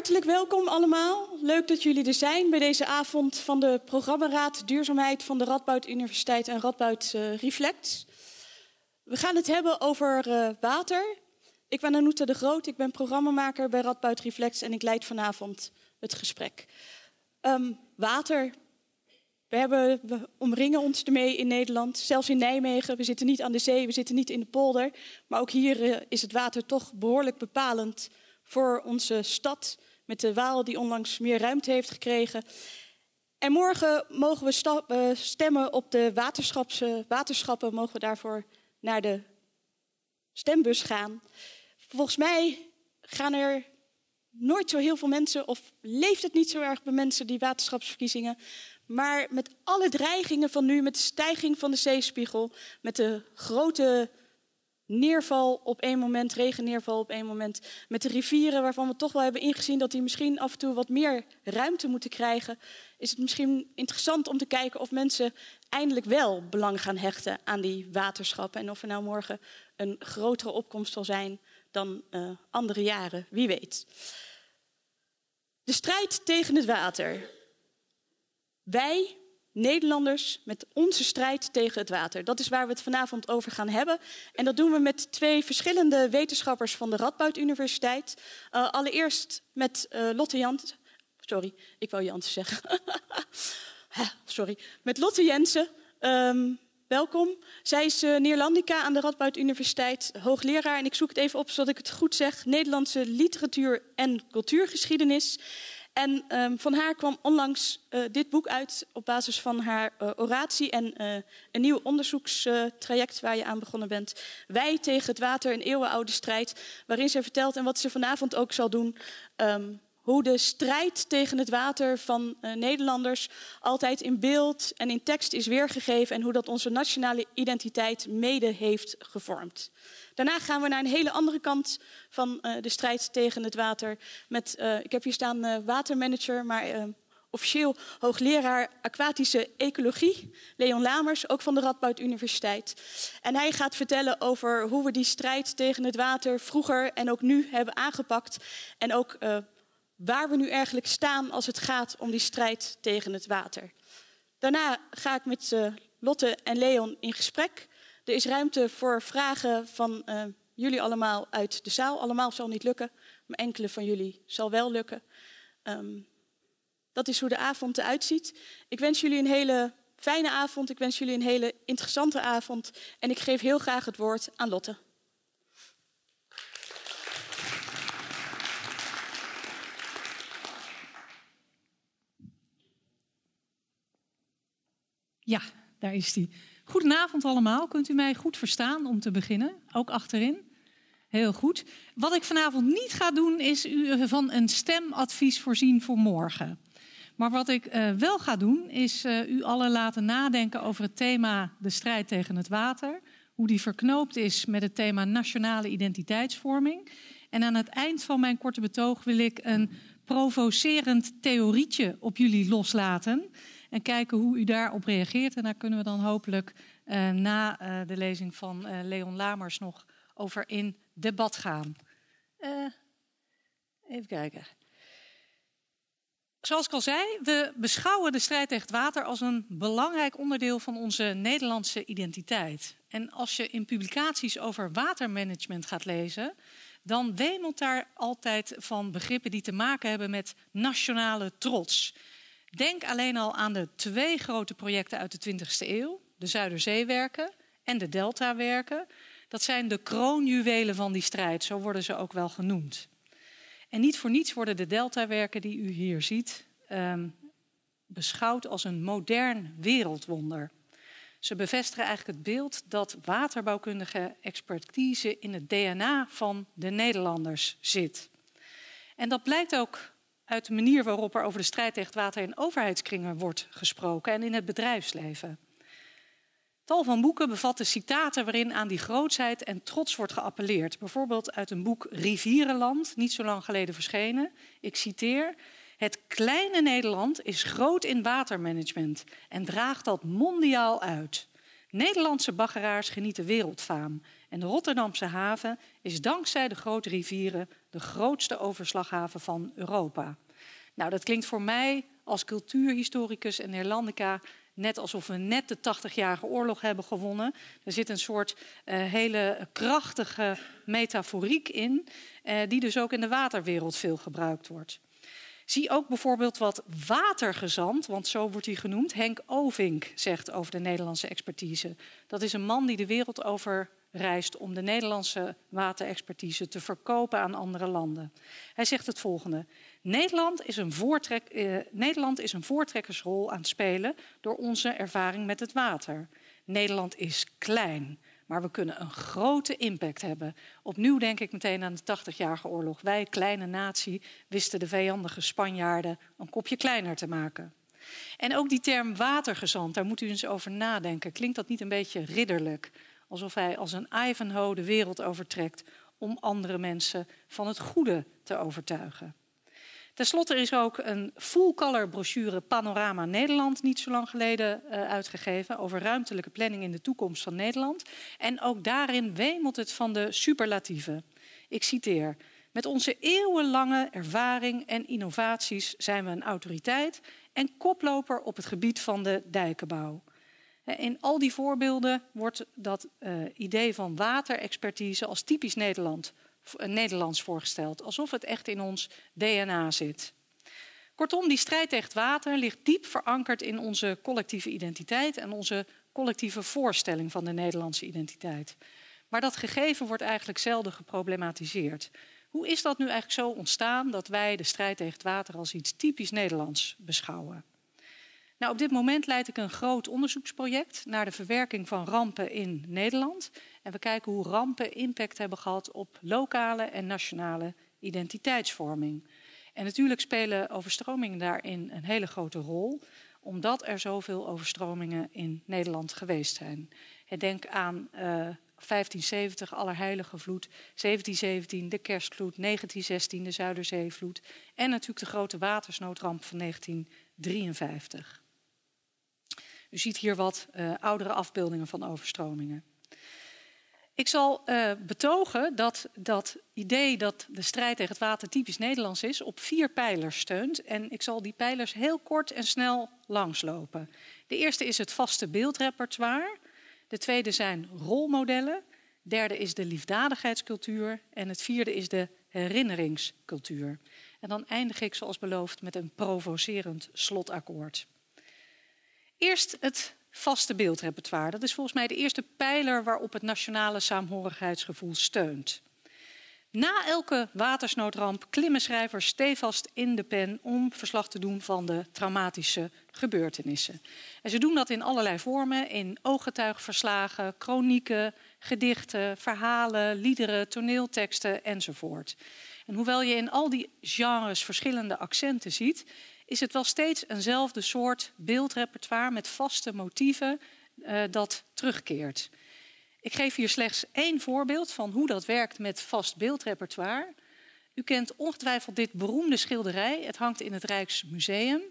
Hartelijk welkom allemaal. Leuk dat jullie er zijn bij deze avond van de Programmaraad Duurzaamheid van de Radboud Universiteit en Radboud uh, Reflect. We gaan het hebben over uh, water. Ik ben Anoute de Groot, ik ben programmamaker bij Radboud Reflex en ik leid vanavond het gesprek. Um, water. We, hebben, omringen ons ermee in Nederland, zelfs in Nijmegen. We zitten niet aan de zee, we zitten niet in de polder. Maar ook hier uh, is het water toch behoorlijk bepalend voor onze stad. Met de Waal die onlangs meer ruimte heeft gekregen. En morgen mogen we uh, stemmen op de waterschappen. Mogen we daarvoor naar de stembus gaan. Volgens mij gaan er nooit zo heel veel mensen, of leeft het niet zo erg bij mensen, die waterschapsverkiezingen. Maar met alle dreigingen van nu, met de stijging van de zeespiegel, met de grote neerval op één moment, regenneerval op één moment, met de rivieren waarvan we toch wel hebben ingezien dat die misschien af en toe wat meer ruimte moeten krijgen, is het misschien interessant om te kijken of mensen eindelijk wel belang gaan hechten aan die waterschappen en of er nou morgen een grotere opkomst zal zijn dan uh, andere jaren, wie weet. De strijd tegen het water. Wij, Nederlanders, met onze strijd tegen het water. Dat is waar we het vanavond over gaan hebben. En dat doen we met twee verschillende wetenschappers van de Radboud Universiteit. Uh, allereerst met uh, Lotte Jans. Sorry, ik wou Jansen zeggen. Sorry. Met Lotte Jensen. Um, Welkom. Zij is uh, Neerlandica aan de Radboud Universiteit, hoogleraar. En ik zoek het even op zodat ik het goed zeg. Nederlandse literatuur en cultuurgeschiedenis. En um, van haar kwam onlangs uh, dit boek uit op basis van haar uh, oratie en een nieuw onderzoekstraject waar je aan begonnen bent. Wij tegen het water, een eeuwenoude strijd, waarin ze vertelt en wat ze vanavond ook zal doen. Um, hoe de strijd tegen het water van uh, Nederlanders altijd in beeld en in tekst is weergegeven en hoe dat onze nationale identiteit mede heeft gevormd. Daarna gaan we naar een hele andere kant van uh, de strijd tegen het water. Met, uh, ik heb hier staan watermanager, maar officieel hoogleraar aquatische ecologie, Leon Lamers, ook van de Radboud Universiteit. En hij gaat vertellen over hoe we die strijd tegen het water vroeger en ook nu hebben aangepakt. En ook waar we nu eigenlijk staan als het gaat om die strijd tegen het water. Daarna ga ik met uh, Lotte en Leon in gesprek. Er is ruimte voor vragen van uh, jullie allemaal uit de zaal. Allemaal zal niet lukken, maar enkele van jullie zal wel lukken. Um, dat is hoe de avond eruit ziet. Ik wens jullie een hele fijne avond. Ik wens jullie een hele interessante avond. En ik geef heel graag het woord aan Lotte. Ja, daar is die. Goedenavond allemaal. Kunt u mij goed verstaan om te beginnen? Ook achterin? Heel goed. Wat ik vanavond niet ga doen, is u van een stemadvies voorzien voor morgen. Maar wat ik uh, wel ga doen, is uh, u allen laten nadenken over het thema de strijd tegen het water. Hoe die verknoopt is met het thema nationale identiteitsvorming. En aan het eind van mijn korte betoog wil ik een provocerend theorietje op jullie loslaten. En kijken hoe u daarop reageert. En daar kunnen we dan hopelijk uh, na uh, de lezing van uh, Leon Lamers nog over in debat gaan. even kijken. Zoals ik al zei, we beschouwen de strijd tegen water als een belangrijk onderdeel van onze Nederlandse identiteit. En als je in publicaties over watermanagement gaat lezen, dan wemelt daar altijd van begrippen die te maken hebben met nationale trots. Denk alleen al aan de twee grote projecten uit de 20e eeuw: de Zuiderzeewerken en de Deltawerken. Dat zijn de kroonjuwelen van die strijd, zo worden ze ook wel genoemd. En niet voor niets worden de Deltawerken die u hier ziet um, beschouwd als een modern wereldwonder. Ze bevestigen eigenlijk het beeld dat waterbouwkundige expertise in het DNA van de Nederlanders zit. En dat blijkt ook uit de manier waarop er over de strijd tegen het water in overheidskringen wordt gesproken en in het bedrijfsleven. Tal van boeken bevatten citaten waarin aan die grootheid en trots wordt geappelleerd. Bijvoorbeeld uit een boek Rivierenland, niet zo lang geleden verschenen. Ik citeer: Het kleine Nederland is groot in watermanagement en draagt dat mondiaal uit. Nederlandse baggeraars genieten wereldfaam. En de Rotterdamse haven is dankzij de grote rivieren de grootste overslaghaven van Europa. Nou, dat klinkt voor mij als cultuurhistoricus en Neerlandica net alsof we net de 80-jarige oorlog hebben gewonnen. Er zit een soort uh, hele krachtige metaforiek in, uh, die dus ook in de waterwereld veel gebruikt wordt. Zie ook bijvoorbeeld wat watergezant, want zo wordt hij genoemd, Henk Ovink zegt over de Nederlandse expertise. Dat is een man die de wereld over reist om de Nederlandse waterexpertise te verkopen aan andere landen. Hij zegt het volgende. Nederland is, een voortrek, eh, Nederland is een voortrekkersrol aan het spelen door onze ervaring met het water. Nederland is klein, maar we kunnen een grote impact hebben. Opnieuw denk ik meteen aan de 80-jarige oorlog. Wij, kleine natie, wisten de vijandige Spanjaarden een kopje kleiner te maken. En ook die term watergezant, daar moet u eens over nadenken. Klinkt dat niet een beetje ridderlijk? Alsof hij als een Ivanhoe de wereld overtrekt om andere mensen van het goede te overtuigen. Ten slotte is ook een full-color brochure Panorama Nederland niet zo lang geleden uh, uitgegeven over ruimtelijke planning in de toekomst van Nederland. En ook daarin wemelt het van de superlatieven. Ik citeer. Met onze eeuwenlange ervaring en innovaties zijn we een autoriteit en koploper op het gebied van de dijkenbouw. In al die voorbeelden wordt dat uh, idee van waterexpertise als typisch Nederland Nederlands voorgesteld. Alsof het echt in ons DNA zit. Kortom, die strijd tegen water ligt diep verankerd in onze collectieve identiteit en onze collectieve voorstelling van de Nederlandse identiteit. Maar dat gegeven wordt eigenlijk zelden geproblematiseerd. Hoe is dat nu eigenlijk zo ontstaan dat wij de strijd tegen het water als iets typisch Nederlands beschouwen? Nou, op dit moment leid ik een groot onderzoeksproject naar de verwerking van rampen in Nederland. En we kijken hoe rampen impact hebben gehad op lokale en nationale identiteitsvorming. En natuurlijk spelen overstromingen daarin een hele grote rol, omdat er zoveel overstromingen in Nederland geweest zijn. Denk aan uh, 1570, Allerheilige vloed, 1717, de Kerstvloed, 1916, de Zuiderzeevloed en natuurlijk de grote watersnoodramp van 1953. U ziet hier wat uh, oudere afbeeldingen van overstromingen. Ik zal uh, betogen dat dat idee dat de strijd tegen het water typisch Nederlands is, op vier pijlers steunt. En ik zal die pijlers heel kort en snel langslopen. De eerste is het vaste beeldrepertoire. De tweede zijn rolmodellen. De derde is de liefdadigheidscultuur. En het vierde is de herinneringscultuur. En dan eindig ik zoals beloofd met een provocerend slotakkoord. Eerst het vaste beeldrepertoire. Dat is volgens mij de eerste pijler waarop het nationale saamhorigheidsgevoel steunt. Na elke watersnoodramp klimmen schrijvers stevast in de pen om verslag te doen van de traumatische gebeurtenissen. En ze doen dat in allerlei vormen, in ooggetuigverslagen, kronieken, gedichten, verhalen, liederen, toneelteksten enzovoort. En hoewel je in al die genres verschillende accenten ziet, is het wel steeds eenzelfde soort beeldrepertoire met vaste motieven uh, dat terugkeert. Ik geef hier slechts één voorbeeld van hoe dat werkt met vast beeldrepertoire. U kent ongetwijfeld dit beroemde schilderij. Het hangt in het Rijksmuseum.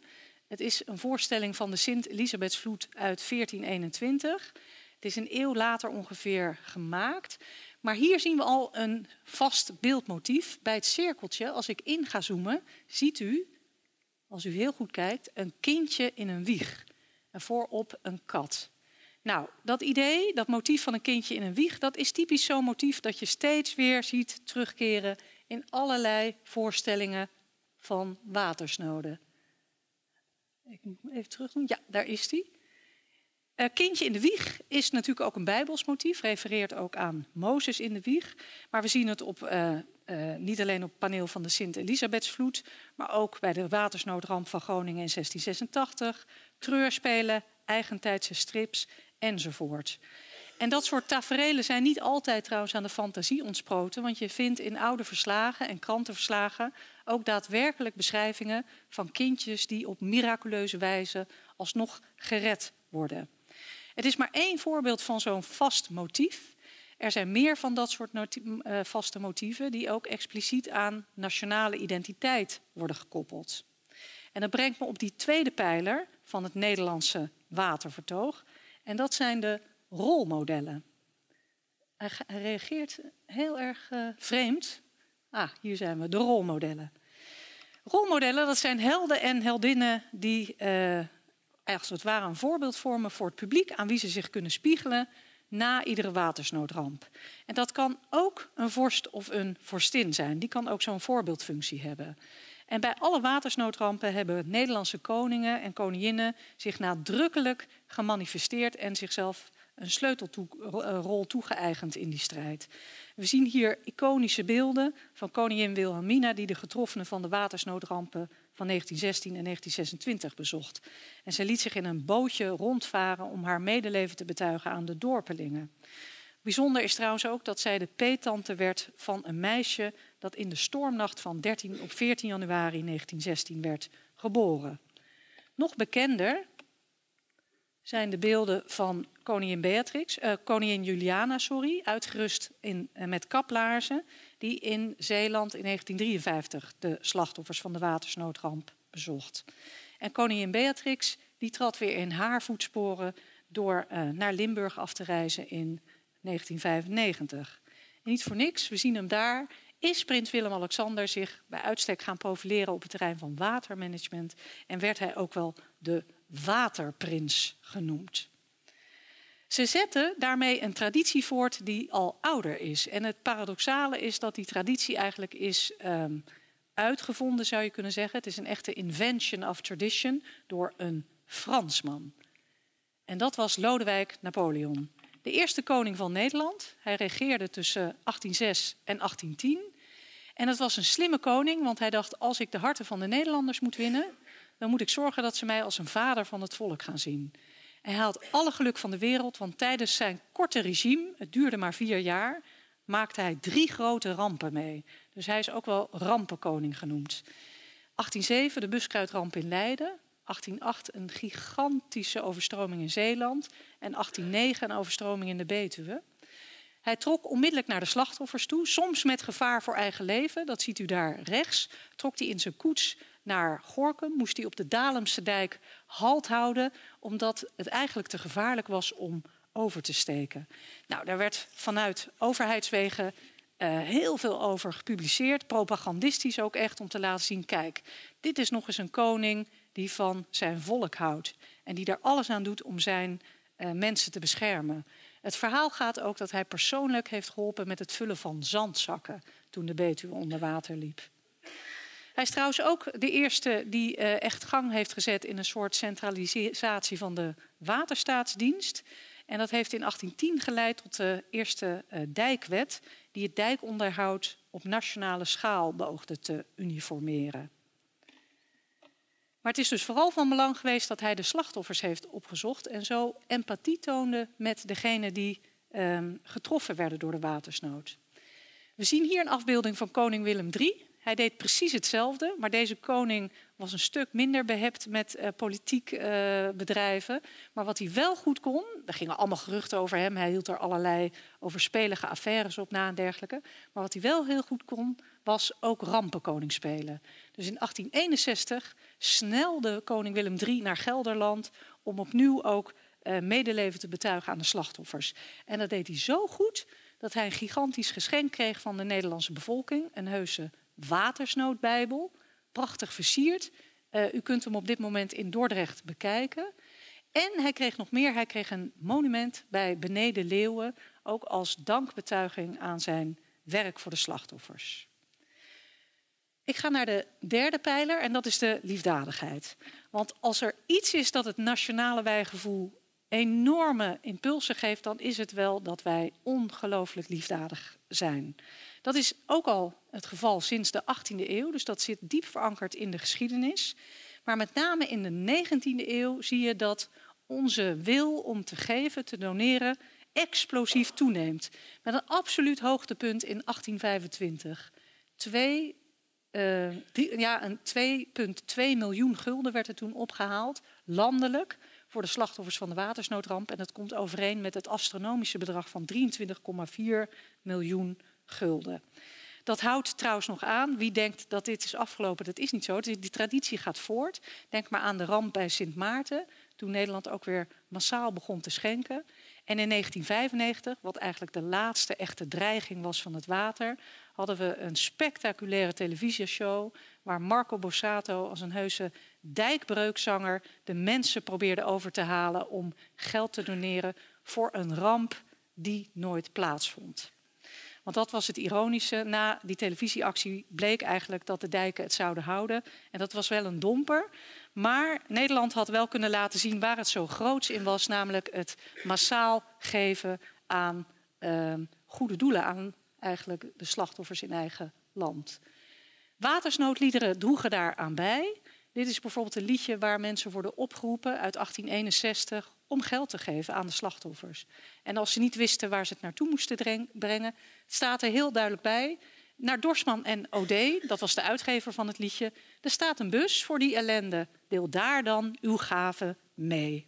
Het is een voorstelling van de Sint-Elisabethsvloed uit 1421. Het is een eeuw later ongeveer gemaakt. Maar hier zien we al een vast beeldmotief. Bij het cirkeltje, als ik in ga zoomen, ziet u als u heel goed kijkt, een kindje in een wieg. En voorop een kat. Nou, dat idee, dat motief van een kindje in een wieg, dat is typisch zo'n motief dat je steeds weer ziet terugkeren in allerlei voorstellingen van watersnoden. Ik moet even terug doen. Ja, daar is die. Uh, kindje in de wieg is natuurlijk ook een Bijbels motief, refereert ook aan Mozes in de wieg. Maar we zien het op uh, uh, niet alleen op het paneel van de Sint-Elisabethsvloed, maar ook bij de watersnoodramp van Groningen in 1686, treurspelen, eigentijdse strips enzovoort. En dat soort taferelen zijn niet altijd trouwens aan de fantasie ontsproten, want je vindt in oude verslagen en krantenverslagen ook daadwerkelijk beschrijvingen van kindjes die op miraculeuze wijze alsnog gered worden. Het is maar één voorbeeld van zo'n vast motief. Er zijn meer van dat soort uh, vaste motieven die ook expliciet aan nationale identiteit worden gekoppeld. En dat brengt me op die tweede pijler van het Nederlandse watervertoog. En dat zijn de rolmodellen. Hij, reageert heel erg uh, vreemd. Ah, hier zijn we, de rolmodellen. Rolmodellen, dat zijn helden en heldinnen die uh, als het ware een voorbeeld vormen voor het publiek aan wie ze zich kunnen spiegelen na iedere watersnoodramp. En dat kan ook een vorst of een vorstin zijn. Die kan ook zo'n voorbeeldfunctie hebben. En bij alle watersnoodrampen hebben Nederlandse koningen en koninginnen zich nadrukkelijk gemanifesteerd en zichzelf een sleutelrol toegeëigend in die strijd. We zien hier iconische beelden van koningin Wilhelmina die de getroffenen van de watersnoodrampen van 1916 en 1926 bezocht. En zij liet zich in een bootje rondvaren om haar medeleven te betuigen aan de dorpelingen. Bijzonder is trouwens ook dat zij de peetante werd van een meisje dat in de stormnacht van 13 op 14 januari 1916 werd geboren. Nog bekender zijn de beelden van koningin Beatrix, uh, koningin Juliana, sorry, uitgerust in, uh, met kaplaarzen, die in Zeeland in 1953 de slachtoffers van de watersnoodramp bezocht. En koningin Beatrix die trad weer in haar voetsporen door uh, naar Limburg af te reizen in 1995. En niet voor niks, we zien hem daar, is prins Willem-Alexander zich bij uitstek gaan profileren op het terrein van watermanagement en werd hij ook wel de waterprins genoemd. Ze zetten daarmee een traditie voort die al ouder is. En het paradoxale is dat die traditie eigenlijk is um, uitgevonden, zou je kunnen zeggen. Het is een echte invention of tradition door een Fransman. En dat was Lodewijk Napoleon. De eerste koning van Nederland. Hij regeerde tussen 1806 en 1810. En het was een slimme koning, want hij dacht: als ik de harten van de Nederlanders moet winnen, dan moet ik zorgen dat ze mij als een vader van het volk gaan zien. Hij had alle geluk van de wereld, want tijdens zijn korte regime, het duurde maar vier jaar, maakte hij drie grote rampen mee. Dus hij is ook wel rampenkoning genoemd. 1807 de buskruidramp in Leiden, 1808 een gigantische overstroming in Zeeland en 1809 een overstroming in de Betuwe. Hij trok onmiddellijk naar de slachtoffers toe, soms met gevaar voor eigen leven. Dat ziet u daar rechts. Trok hij in zijn koets naar Gorkum, moest hij op de Dalemse dijk halt houden, omdat het eigenlijk te gevaarlijk was om over te steken. Nou, daar werd vanuit overheidswegen uh, heel veel over gepubliceerd, propagandistisch ook echt, om te laten zien: kijk, dit is nog eens een koning die van zijn volk houdt en die er alles aan doet om zijn uh, mensen te beschermen. Het verhaal gaat ook dat hij persoonlijk heeft geholpen met het vullen van zandzakken toen de Betuwe onder water liep. Hij is trouwens ook de eerste die uh, echt gang heeft gezet in een soort centralisatie van de waterstaatsdienst. En dat heeft in 1810 geleid tot de eerste uh, dijkwet, die het dijkonderhoud op nationale schaal beoogde te uniformeren. Maar het is dus vooral van belang geweest dat hij de slachtoffers heeft opgezocht en zo empathie toonde met degenen die um, getroffen werden door de watersnood. We zien hier een afbeelding van koning Willem III. Hij deed precies hetzelfde, maar deze koning was een stuk minder behept met uh, politiek uh, bedrijven. Maar wat hij wel goed kon, er gingen allemaal geruchten over hem. Hij hield er allerlei overspelige affaires op na en dergelijke. Maar wat hij wel heel goed kon, was ook rampenkoning spelen. Dus in 1861 snelde koning Willem III naar Gelderland om opnieuw ook uh, medeleven te betuigen aan de slachtoffers. En dat deed hij zo goed dat hij een gigantisch geschenk kreeg van de Nederlandse bevolking, een heuse watersnoodbijbel, prachtig versierd. Uh, u kunt hem op dit moment in Dordrecht bekijken. En hij kreeg nog meer, hij kreeg een monument bij Beneden Leeuwen, ook als dankbetuiging aan zijn werk voor de slachtoffers. Ik ga naar de derde pijler en dat is de liefdadigheid. Want als er iets is dat het nationale wijgevoel enorme impulsen geeft, dan is het wel dat wij ongelooflijk liefdadig zijn. Dat is ook al het geval sinds de 18e eeuw, dus dat zit diep verankerd in de geschiedenis. Maar met name in de 19e eeuw zie je dat onze wil om te geven, te doneren, explosief toeneemt. Met een absoluut hoogtepunt in 1825. Twee, uh, ja, een 2,2 miljoen gulden werd er toen opgehaald, landelijk, voor de slachtoffers van de watersnoodramp. En dat komt overeen met het astronomische bedrag van 23,4 miljoen Dat houdt trouwens nog aan. Wie denkt dat dit is afgelopen, dat is niet zo. Die traditie gaat voort. Denk maar aan de ramp bij Sint Maarten, toen Nederland ook weer massaal begon te schenken. En in 1995, wat eigenlijk de laatste echte dreiging was van het water, hadden we een spectaculaire televisieshow waar Marco Borsato als een heuse dijkbreukzanger de mensen probeerde over te halen om geld te doneren voor een ramp die nooit plaatsvond. Want dat was het ironische. Na die televisieactie bleek eigenlijk dat de dijken het zouden houden. En dat was wel een domper. Maar Nederland had wel kunnen laten zien waar het zo groots in was. Namelijk het massaal geven aan uh, goede doelen. Aan eigenlijk de slachtoffers in eigen land. Watersnoodliederen droegen daaraan bij. Dit is bijvoorbeeld een liedje waar mensen worden opgeroepen uit 1861 om geld te geven aan de slachtoffers. En als ze niet wisten waar ze het naartoe moesten brengen, staat er heel duidelijk bij. Naar Dorsman en O'D, dat was de uitgever van het liedje. Er staat een bus voor die ellende. Deel daar dan uw gave mee.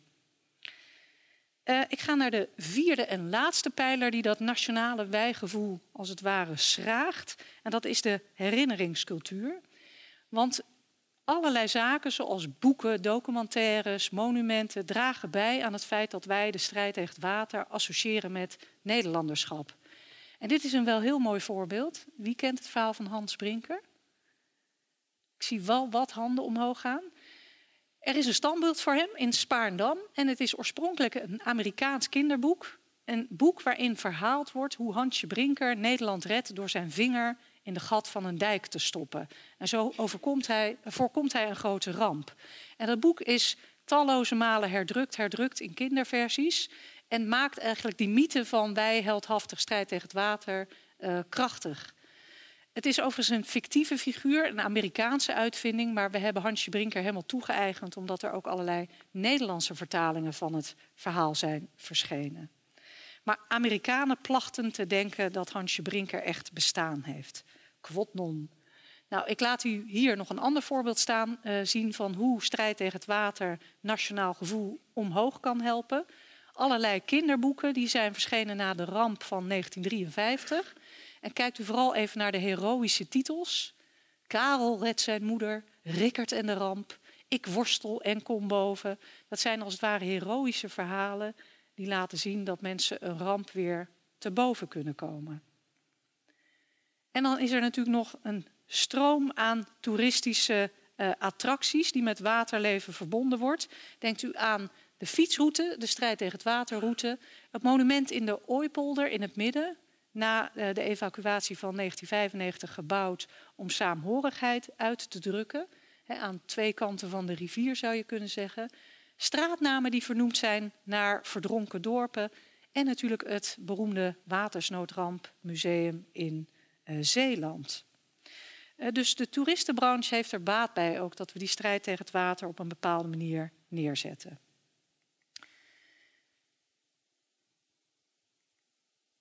Uh, ik ga naar de vierde en laatste pijler die dat nationale wijgevoel als het ware schraagt. En dat is de herinneringscultuur. Want allerlei zaken zoals boeken, documentaires, monumenten dragen bij aan het feit dat wij de strijd tegen het water associëren met Nederlanderschap. En dit is een wel heel mooi voorbeeld. Wie kent het verhaal van Hans Brinker? Ik zie wel wat handen omhoog gaan. Er is een standbeeld voor hem in Spaarndam en het is oorspronkelijk een Amerikaans kinderboek. Een boek waarin verhaald wordt hoe Hansje Brinker Nederland redt door zijn vinger in de gat van een dijk te stoppen. En zo overkomt hij, voorkomt hij een grote ramp. En dat boek is talloze malen herdrukt, herdrukt in kinderversies. En maakt eigenlijk die mythe van wij heldhaftig strijd tegen het water uh, krachtig. Het is overigens een fictieve figuur, een Amerikaanse uitvinding, maar we hebben Hansje Brinker helemaal toegeëigend omdat er ook allerlei Nederlandse vertalingen van het verhaal zijn verschenen. Maar Amerikanen plachten te denken dat Hansje Brinker echt bestaan heeft. Quod non. Nou, ik laat u hier nog een ander voorbeeld staan, uh, zien van hoe strijd tegen het water nationaal gevoel omhoog kan helpen. Allerlei kinderboeken die zijn verschenen na de ramp van 1953. En kijkt u vooral even naar de heroïsche titels. Karel redt zijn moeder, Rickert en de ramp, Ik worstel en kom boven. Dat zijn als het ware heroïsche verhalen die laten zien dat mensen een ramp weer te boven kunnen komen. En dan is er natuurlijk nog een stroom aan toeristische uh, attracties die met waterleven verbonden wordt. Denkt u aan de fietsroute, de strijd tegen het waterroute, het monument in de Ooipolder in het midden, na uh, de evacuatie van 1995 gebouwd om saamhorigheid uit te drukken. Aan twee kanten van de rivier zou je kunnen zeggen. Straatnamen die vernoemd zijn naar verdronken dorpen. En natuurlijk het beroemde Watersnoodrampmuseum in uh, Zeeland. Uh, dus de toeristenbranche heeft er baat bij ook dat we die strijd tegen het water op een bepaalde manier neerzetten.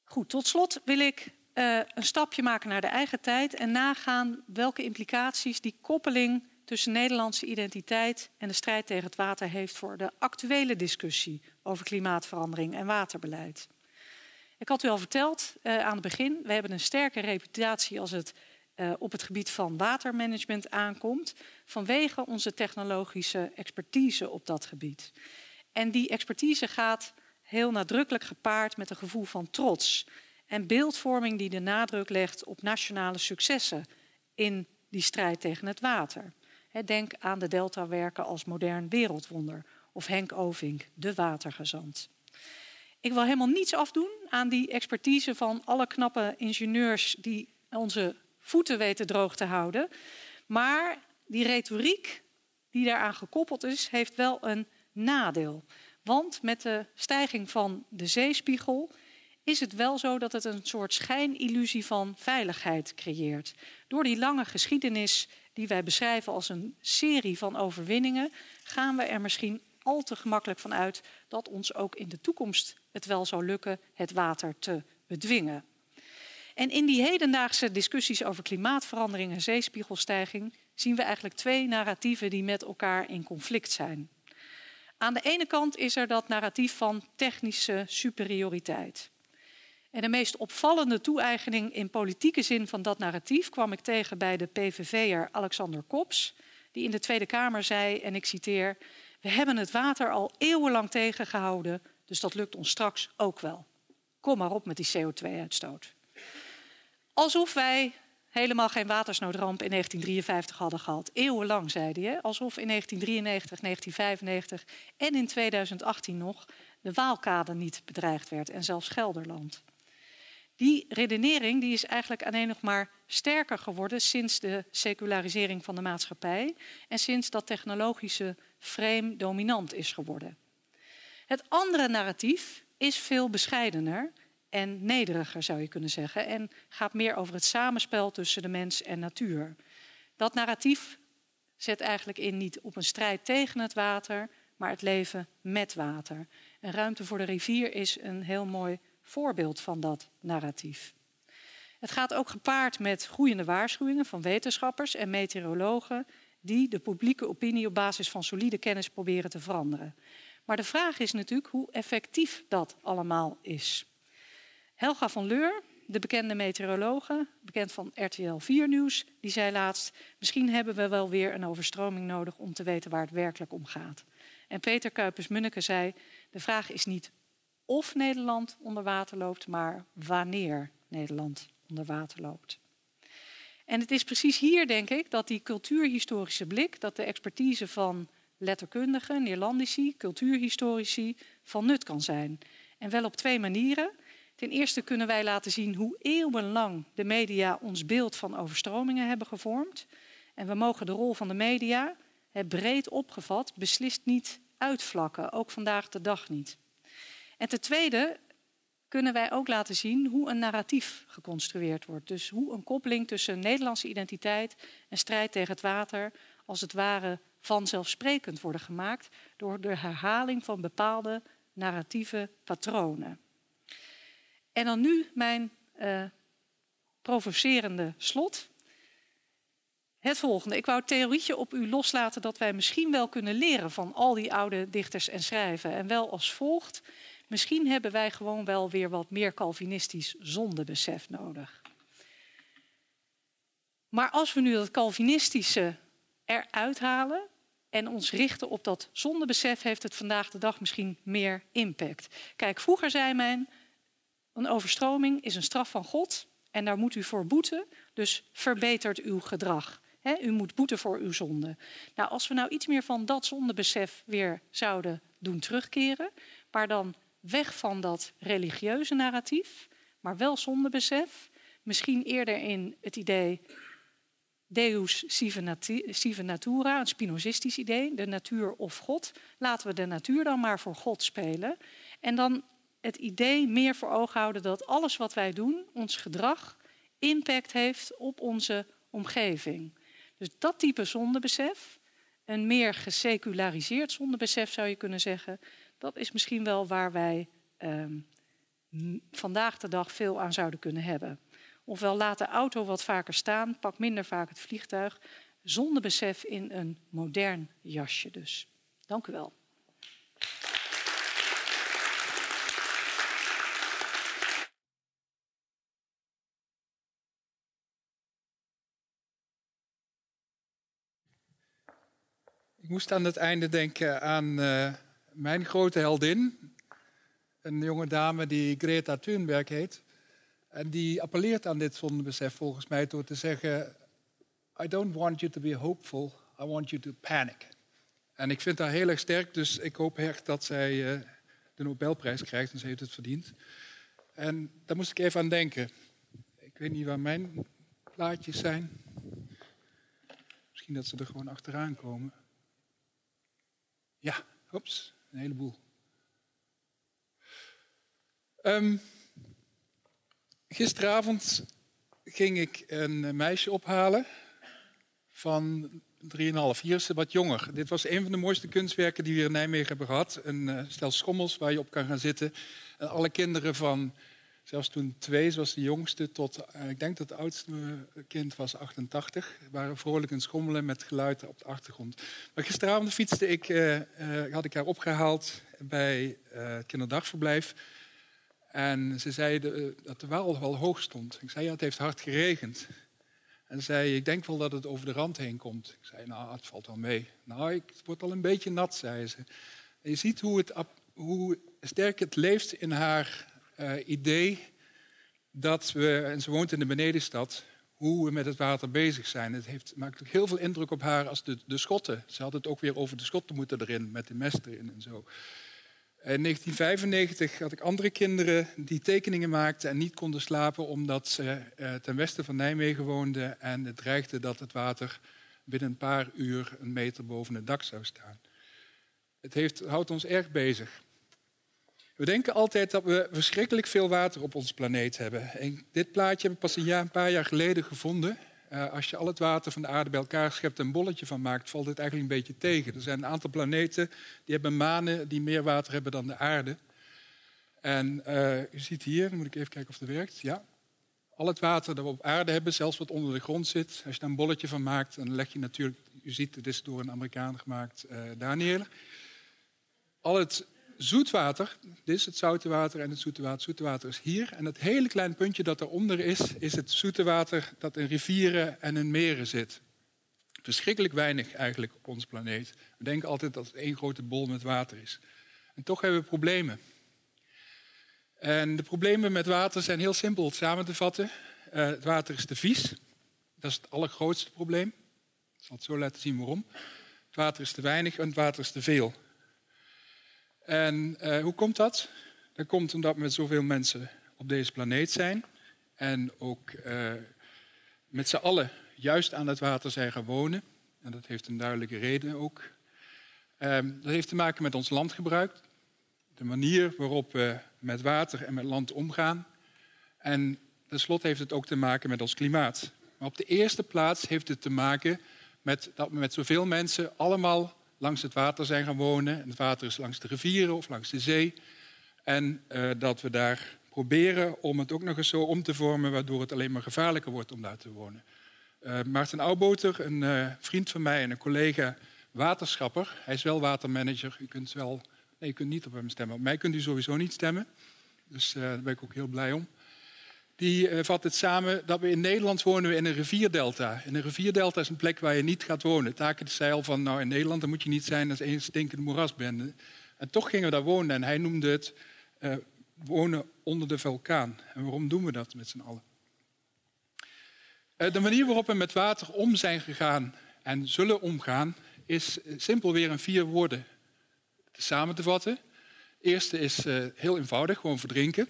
Goed, tot slot wil ik uh, een stapje maken naar de eigen tijd en nagaan welke implicaties die koppeling tussen Nederlandse identiteit en de strijd tegen het water heeft voor de actuele discussie over klimaatverandering en waterbeleid. Ik had u al verteld uh, aan het begin, we hebben een sterke reputatie als het uh, op het gebied van watermanagement aankomt, vanwege onze technologische expertise op dat gebied. En die expertise gaat heel nadrukkelijk gepaard met een gevoel van trots en beeldvorming die de nadruk legt op nationale successen in die strijd tegen het water. Denk aan de Deltawerken als modern wereldwonder of Henk Ovink, de watergezant. Ik wil helemaal niets afdoen aan die expertise van alle knappe ingenieurs die onze voeten weten droog te houden. Maar die retoriek die daaraan gekoppeld is, heeft wel een nadeel. Want met de stijging van de zeespiegel is het wel zo dat het een soort schijnillusie van veiligheid creëert. Door die lange geschiedenis die wij beschrijven als een serie van overwinningen, gaan we er misschien al te gemakkelijk van uit dat ons ook in de toekomst het wel zou lukken het water te bedwingen. En in die hedendaagse discussies over klimaatverandering en zeespiegelstijging zien we eigenlijk twee narratieven die met elkaar in conflict zijn. Aan de ene kant is er dat narratief van technische superioriteit. En de meest opvallende toe-eigening in politieke zin van dat narratief kwam ik tegen bij de PVV'er Alexander Kops, die in de Tweede Kamer zei, en ik citeer: We hebben het water al eeuwenlang tegengehouden, Dus dat lukt ons straks ook wel. Kom maar op met die CO2-uitstoot. Alsof wij helemaal geen watersnoodramp in 1953 hadden gehad. Eeuwenlang, zei hij. Alsof in 1993, 1995 en in 2018 nog de Waalkade niet bedreigd werd en zelfs Gelderland. Die redenering die is eigenlijk alleen nog maar sterker geworden sinds de secularisering van de maatschappij en sinds dat technologische frame dominant is geworden. Het andere narratief is veel bescheidener en nederiger, zou je kunnen zeggen, en gaat meer over het samenspel tussen de mens en natuur. Dat narratief zet eigenlijk in niet op een strijd tegen het water, maar het leven met water. En ruimte voor de rivier is een heel mooi voorbeeld van dat narratief. Het gaat ook gepaard met groeiende waarschuwingen van wetenschappers en meteorologen die de publieke opinie op basis van solide kennis proberen te veranderen. Maar de vraag is natuurlijk hoe effectief dat allemaal is. Helga van Leur, de bekende meteorologe, bekend van RTL 4 Nieuws, die zei laatst: Misschien hebben we wel weer een overstroming nodig om te weten waar het werkelijk om gaat. En Peter Kuipers-Munneke zei: De vraag is niet of Nederland onder water loopt, maar wanneer Nederland onder water loopt. En het is precies hier, denk ik, dat die cultuurhistorische blik, dat de expertise van letterkundigen, Neerlandici, cultuurhistorici van nut kan zijn. En wel op twee manieren. Ten eerste kunnen wij laten zien hoe eeuwenlang de media ons beeld van overstromingen hebben gevormd. En we mogen de rol van de media, breed opgevat, beslist niet uitvlakken, ook vandaag de dag niet. En ten tweede kunnen wij ook laten zien hoe een narratief geconstrueerd wordt. Dus hoe een koppeling tussen Nederlandse identiteit en strijd tegen het water als het ware vanzelfsprekend worden gemaakt door de herhaling van bepaalde narratieve patronen. En dan nu mijn uh, provocerende slot. Het volgende. Ik wou het theorietje op u loslaten dat wij misschien wel kunnen leren van al die oude dichters en schrijven. En wel als volgt. Misschien hebben wij gewoon wel weer wat meer Calvinistisch zondebesef nodig. Maar als we nu dat Calvinistische eruit halen en ons richten op dat zondebesef, heeft het vandaag de dag misschien meer impact. Kijk, vroeger zei men, een overstroming is een straf van God en daar moet u voor boeten, dus verbetert uw gedrag. u moet boeten voor uw zonde. Nou, als we nou iets meer van dat zondebesef weer zouden doen terugkeren, maar dan weg van dat religieuze narratief, maar wel zondebesef, misschien eerder in het idee Deus sive natura, een spinozistisch idee, de natuur of God. Laten we de natuur dan maar voor God spelen. En dan het idee meer voor ogen houden dat alles wat wij doen, ons gedrag, impact heeft op onze omgeving. Dus dat type zondebesef, een meer geseculariseerd zondebesef zou je kunnen zeggen, dat is misschien wel waar wij ehm, vandaag de dag veel aan zouden kunnen hebben. Ofwel laat de auto wat vaker staan, pak minder vaak het vliegtuig, zonder besef in een modern jasje dus. Dank u wel. Ik moest aan het einde denken aan uh, mijn grote heldin. Een jonge dame die Greta Thunberg heet. En die appelleert aan dit zondebesef volgens mij door te zeggen... I don't want you to be hopeful, I want you to panic. En ik vind haar heel erg sterk, dus ik hoop echt dat zij uh, de Nobelprijs krijgt en ze heeft het verdiend. En daar moest ik even aan denken. Ik weet niet waar mijn plaatjes zijn. Misschien dat ze er gewoon achteraan komen. Ja, ops, een heleboel. Um, gisteravond ging ik een meisje ophalen van 3,5. Hier is ze wat jonger. Dit was een van de mooiste kunstwerken die we in Nijmegen hebben gehad. Een uh, stel schommels waar je op kan gaan zitten. En alle kinderen van, zelfs toen twee, zoals de jongste, tot, uh, ik denk dat het oudste kind was 88, waren vrolijk een schommelen met geluiden op de achtergrond. Maar gisteravond fietste ik, uh, had ik haar opgehaald bij het kinderdagverblijf. En ze eh, dat de waal wel hoog stond. Ik zei, ja, het heeft hard geregend. En ze zei, ik denk wel dat het over de rand heen komt. Ik zei, nou, het valt wel mee. Nou, het wordt al een beetje nat, zei ze. En je ziet hoe, het, hoe sterk het leeft in haar uh, idee dat we, en ze woont in de benedenstad, hoe we met het water bezig zijn. Het heeft, maakt heel veel indruk op haar als de, de schotten. Ze had het ook weer over de schotten moeten erin, met de mest erin en zo. In 1995 had ik andere kinderen die tekeningen maakten en niet konden slapen omdat ze uh, ten westen van Nijmegen woonden en het dreigde dat het water binnen een paar uur een meter boven het dak zou staan. Het heeft, houdt ons erg bezig. We denken altijd dat we verschrikkelijk veel water op onze planeet hebben. En dit plaatje heb ik pas een, jaar, een paar jaar geleden gevonden. Uh, als je al het water van de aarde bij elkaar schept en een bolletje van maakt, valt het eigenlijk een beetje tegen. Er zijn een aantal planeten die hebben manen die meer water hebben dan de aarde. En uh, u ziet hier, moet ik even kijken of het werkt. Ja. Al het water dat we op aarde hebben, zelfs wat onder de grond zit, als je daar een bolletje van maakt, dan leg je natuurlijk, u ziet, het is door een Amerikaan gemaakt, uh, Daniel. Al het zoetwater, dit is het zoute water en het zoete water. Zoete water is hier. En het hele kleine puntje dat eronder is, is het zoete water dat in rivieren en in meren zit. Verschrikkelijk weinig eigenlijk op onze planeet. We denken altijd dat het één grote bol met water is. En toch hebben we problemen. En de problemen met water zijn heel simpel samen te vatten. Uh, het water is te vies. Dat is het allergrootste probleem. Ik zal het zo laten zien waarom. Het water is te weinig en het water is te veel. En uh, hoe komt dat? Dat komt omdat we met zoveel mensen op deze planeet zijn. En ook uh, met z'n allen juist aan het water zijn gaan wonen. En dat heeft een duidelijke reden ook. Um, dat heeft te maken met ons landgebruik. De manier waarop we met water en met land omgaan. En tenslotte heeft het ook te maken met ons klimaat. Maar op de eerste plaats heeft het te maken met dat we met zoveel mensen allemaal langs het water zijn gaan wonen. En het water is langs de rivieren of langs de zee. En uh, dat we daar proberen om het ook nog eens zo om te vormen, waardoor het alleen maar gevaarlijker wordt om daar te wonen. Uh, Maarten Oudboter, een uh, vriend van mij en een collega waterschapper. Hij is wel watermanager. U kunt wel. Nee, u kunt niet op hem stemmen. Op mij kunt u sowieso niet stemmen. Dus daar ben ik ook heel blij om die uh, vat het samen dat we in Nederland wonen we in een rivierdelta. En een rivierdelta is een plek waar je niet gaat wonen. Taken zei al van, nou in Nederland dan moet je niet zijn als één stinkende moerasbende. En toch gingen we daar wonen en hij noemde het uh, wonen onder de vulkaan. En waarom doen we dat met z'n allen? Uh, de manier waarop we met water om zijn gegaan en zullen omgaan, is simpel weer in vier woorden samen te vatten. Het eerste is heel eenvoudig, gewoon verdrinken.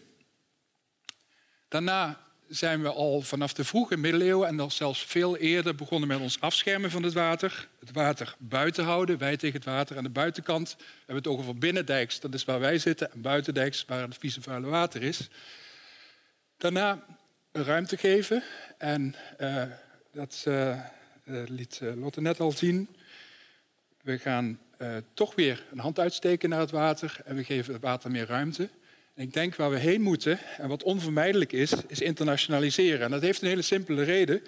Daarna zijn we al vanaf de vroege middeleeuwen en al zelfs veel eerder begonnen met ons afschermen van het water. Het water buiten houden, wij tegen het water. Aan de buitenkant we hebben het ook over binnendijks, dat is waar wij zitten. En buitendijks, waar het vieze vuile water is. Daarna ruimte geven. En uh, dat uh, liet Lotte net al zien. We gaan toch weer een hand uitsteken naar het water en we geven het water meer ruimte. Ik denk waar we heen moeten en wat onvermijdelijk is, is internationaliseren. En dat heeft een hele simpele reden,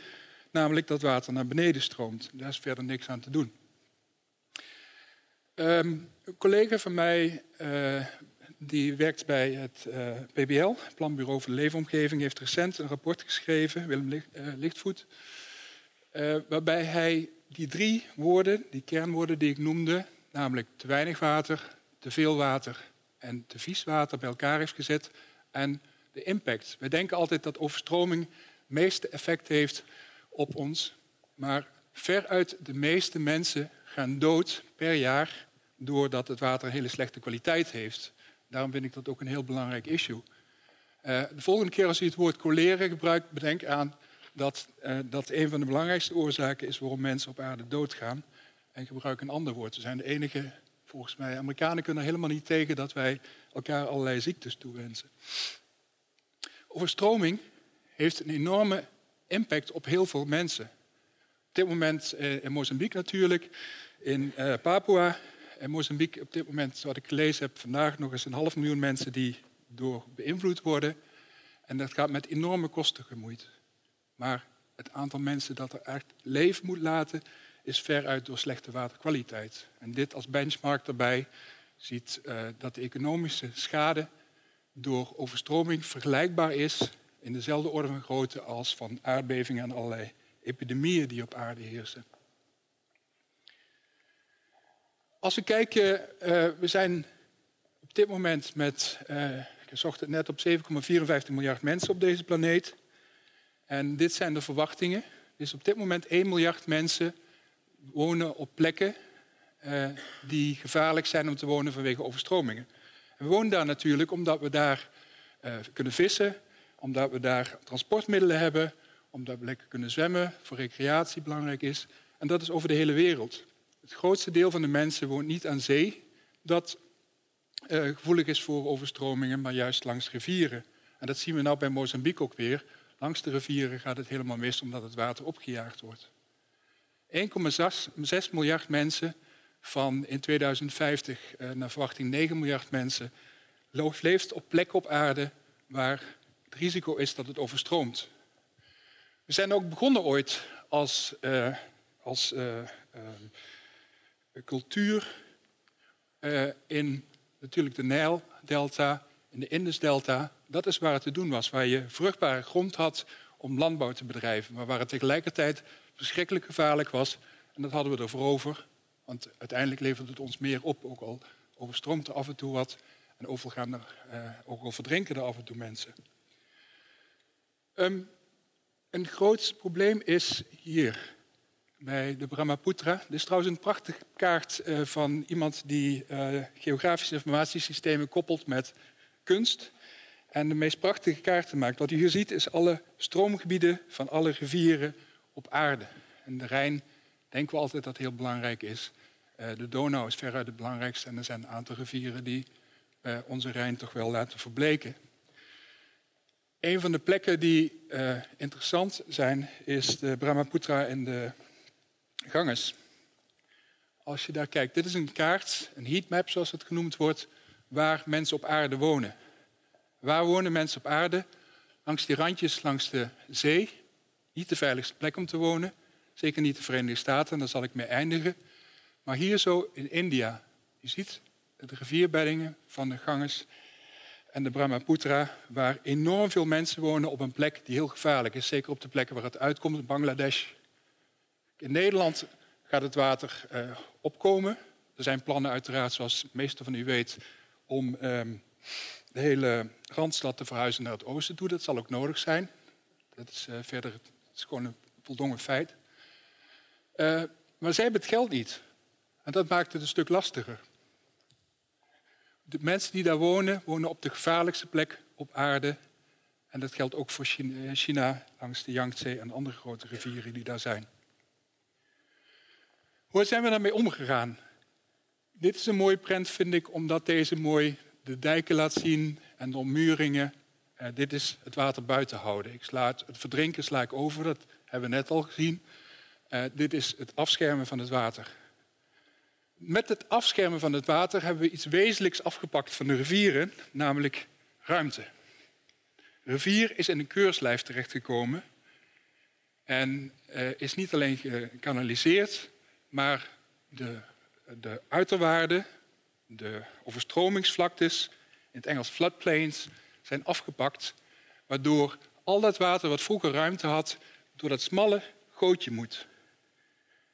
namelijk dat water naar beneden stroomt. Daar is verder niks aan te doen. Um, een collega van mij, uh, die werkt bij het uh, PBL, Planbureau voor de Leefomgeving, heeft recent een rapport geschreven, Willem Licht, uh, Lichtvoet, waarbij hij die drie woorden, die kernwoorden die ik noemde, namelijk te weinig water, te veel water en te vies water bij elkaar heeft gezet en de impact. We denken altijd dat overstroming het meeste effect heeft op ons, maar veruit de meeste mensen gaan dood per jaar doordat het water een hele slechte kwaliteit heeft. Daarom vind ik dat ook een heel belangrijk issue. Uh, de volgende keer als u het woord coleren gebruikt, bedenk aan dat uh, dat een van de belangrijkste oorzaken is waarom mensen op aarde doodgaan. En gebruik een ander woord. We zijn de enige volgens mij. Amerikanen kunnen helemaal niet tegen dat wij elkaar allerlei ziektes toewensen. Overstroming heeft een enorme impact op heel veel mensen. Op dit moment eh, in Mozambique natuurlijk, in uh, Papua. In Mozambique op dit moment, wat ik gelezen heb, vandaag nog eens een half miljoen mensen die door beïnvloed worden. En dat gaat met enorme kosten gemoeid. Maar het aantal mensen dat er echt leven moet laten, is veruit door slechte waterkwaliteit. En dit als benchmark daarbij ziet uh, dat de economische schade door overstroming vergelijkbaar is in dezelfde orde van grootte als van aardbevingen en allerlei epidemieën die op aarde heersen. Als we kijken, uh, we zijn op dit moment met, uh, ik zocht het net op 7,54 miljard mensen op deze planeet. En dit zijn de verwachtingen. Dus op dit moment 1 miljard mensen wonen op plekken uh, die gevaarlijk zijn om te wonen vanwege overstromingen. En we wonen daar natuurlijk omdat we daar uh, kunnen vissen, omdat we daar transportmiddelen hebben, omdat we lekker kunnen zwemmen, voor recreatie belangrijk is. En dat is over de hele wereld. Het grootste deel van de mensen woont niet aan zee, dat uh, gevoelig is voor overstromingen, maar juist langs rivieren. En dat zien we nou bij Mozambique ook weer. Langs de rivieren gaat het helemaal mis omdat het water opgejaagd wordt. 1,6 miljard mensen van in 2050 uh, naar verwachting 9 miljard mensen leeft op plekken op aarde waar het risico is dat het overstroomt. We zijn ook begonnen ooit als, uh, als uh, cultuur in natuurlijk de Nijldelta, in de Indusdelta. Dat is waar het te doen was, waar je vruchtbare grond had om landbouw te bedrijven, maar waar het tegelijkertijd verschrikkelijk gevaarlijk was. En dat hadden we ervoor over, want uiteindelijk levert het ons meer op, ook al overstroomt er af en toe wat. En overal er, uh, ook al verdrinken er af en toe mensen. Um, een groot probleem is hier, bij de Brahmaputra. Dit is trouwens een prachtige kaart uh, van iemand die uh, geografische informatiesystemen koppelt met kunst. En de meest prachtige kaarten maakt. Wat u hier ziet is alle stroomgebieden van alle rivieren op aarde. En de Rijn denken we altijd dat heel belangrijk is. Uh, de Donau is veruit het belangrijkste en er zijn een aantal rivieren die onze Rijn toch wel laten verbleken. Een van de plekken die uh, interessant zijn is de Brahmaputra en de Ganges. Als je daar kijkt, dit is een kaart, een heatmap zoals het genoemd wordt, waar mensen op aarde wonen. Waar wonen mensen op aarde? Langs die randjes, langs de zee. Niet de veiligste plek om te wonen. Zeker niet de Verenigde Staten, daar zal ik mee eindigen. Maar hier zo in India. Je ziet de rivierbeddingen van de Ganges en de Brahmaputra, waar enorm veel mensen wonen op een plek die heel gevaarlijk is. Zeker op de plekken waar het uitkomt, Bangladesh. In Nederland gaat het water uh, opkomen. Er zijn plannen uiteraard, zoals de meeste van u weet, om um, de hele Randstad te verhuizen naar het oosten toe. Dat zal ook nodig zijn. Dat is uh, verder het is gewoon een voldongen feit. Uh, maar zij hebben het geld niet. En dat maakt het een stuk lastiger. De mensen die daar wonen, wonen op de gevaarlijkste plek op aarde. En dat geldt ook voor China, China langs de Yangtze en andere grote rivieren die daar zijn. Hoe zijn we daarmee omgegaan? Dit is een mooie prent, vind ik, omdat deze mooi de dijken laat zien en de ommuringen. Uh, dit is het water buiten houden. Ik sla het, verdrinken sla ik over, dat hebben we net al gezien. Uh, dit is het afschermen van het water. Met het afschermen van het water hebben we iets wezenlijks afgepakt van de rivieren, namelijk ruimte. De rivier is in een keurslijf terechtgekomen en uh, is niet alleen gekanaliseerd, maar de, de uiterwaarden, de overstromingsvlaktes, in het Engels floodplains, zijn afgepakt, waardoor al dat water wat vroeger ruimte had, door dat smalle gootje moet.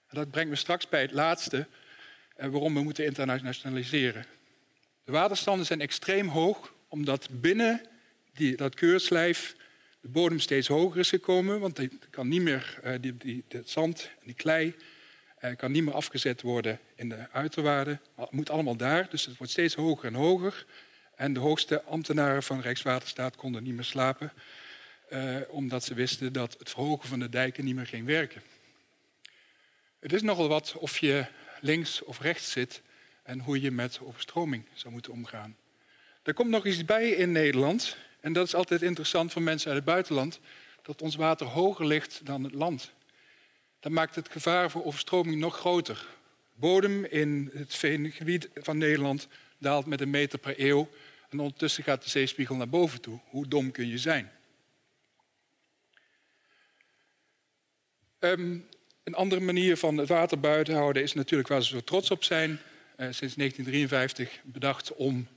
En dat brengt me straks bij het laatste, en waarom we moeten internationaliseren. De waterstanden zijn extreem hoog, omdat binnen die, dat keurslijf de bodem steeds hoger is gekomen, want die kan niet meer, uh, die, die, het zand en die klei uh, kan niet meer afgezet worden in de uiterwaarden. Het moet allemaal daar, dus het wordt steeds hoger en hoger. En de hoogste ambtenaren van Rijkswaterstaat konden niet meer slapen, uh, omdat ze wisten dat het verhogen van de dijken niet meer ging werken. Het is nogal wat of je links of rechts zit en hoe je met overstroming zou moeten omgaan. Er komt nog iets bij in Nederland, en dat is altijd interessant voor mensen uit het buitenland, dat ons water hoger ligt dan het land. Dat maakt het gevaar voor overstroming nog groter. Bodem in het veengebied van Nederland daalt met een meter per eeuw en ondertussen gaat de zeespiegel naar boven toe. Hoe dom kun je zijn? Um, een andere manier van het water buiten houden is natuurlijk waar ze zo trots op zijn. Uh, sinds 1953 bedacht om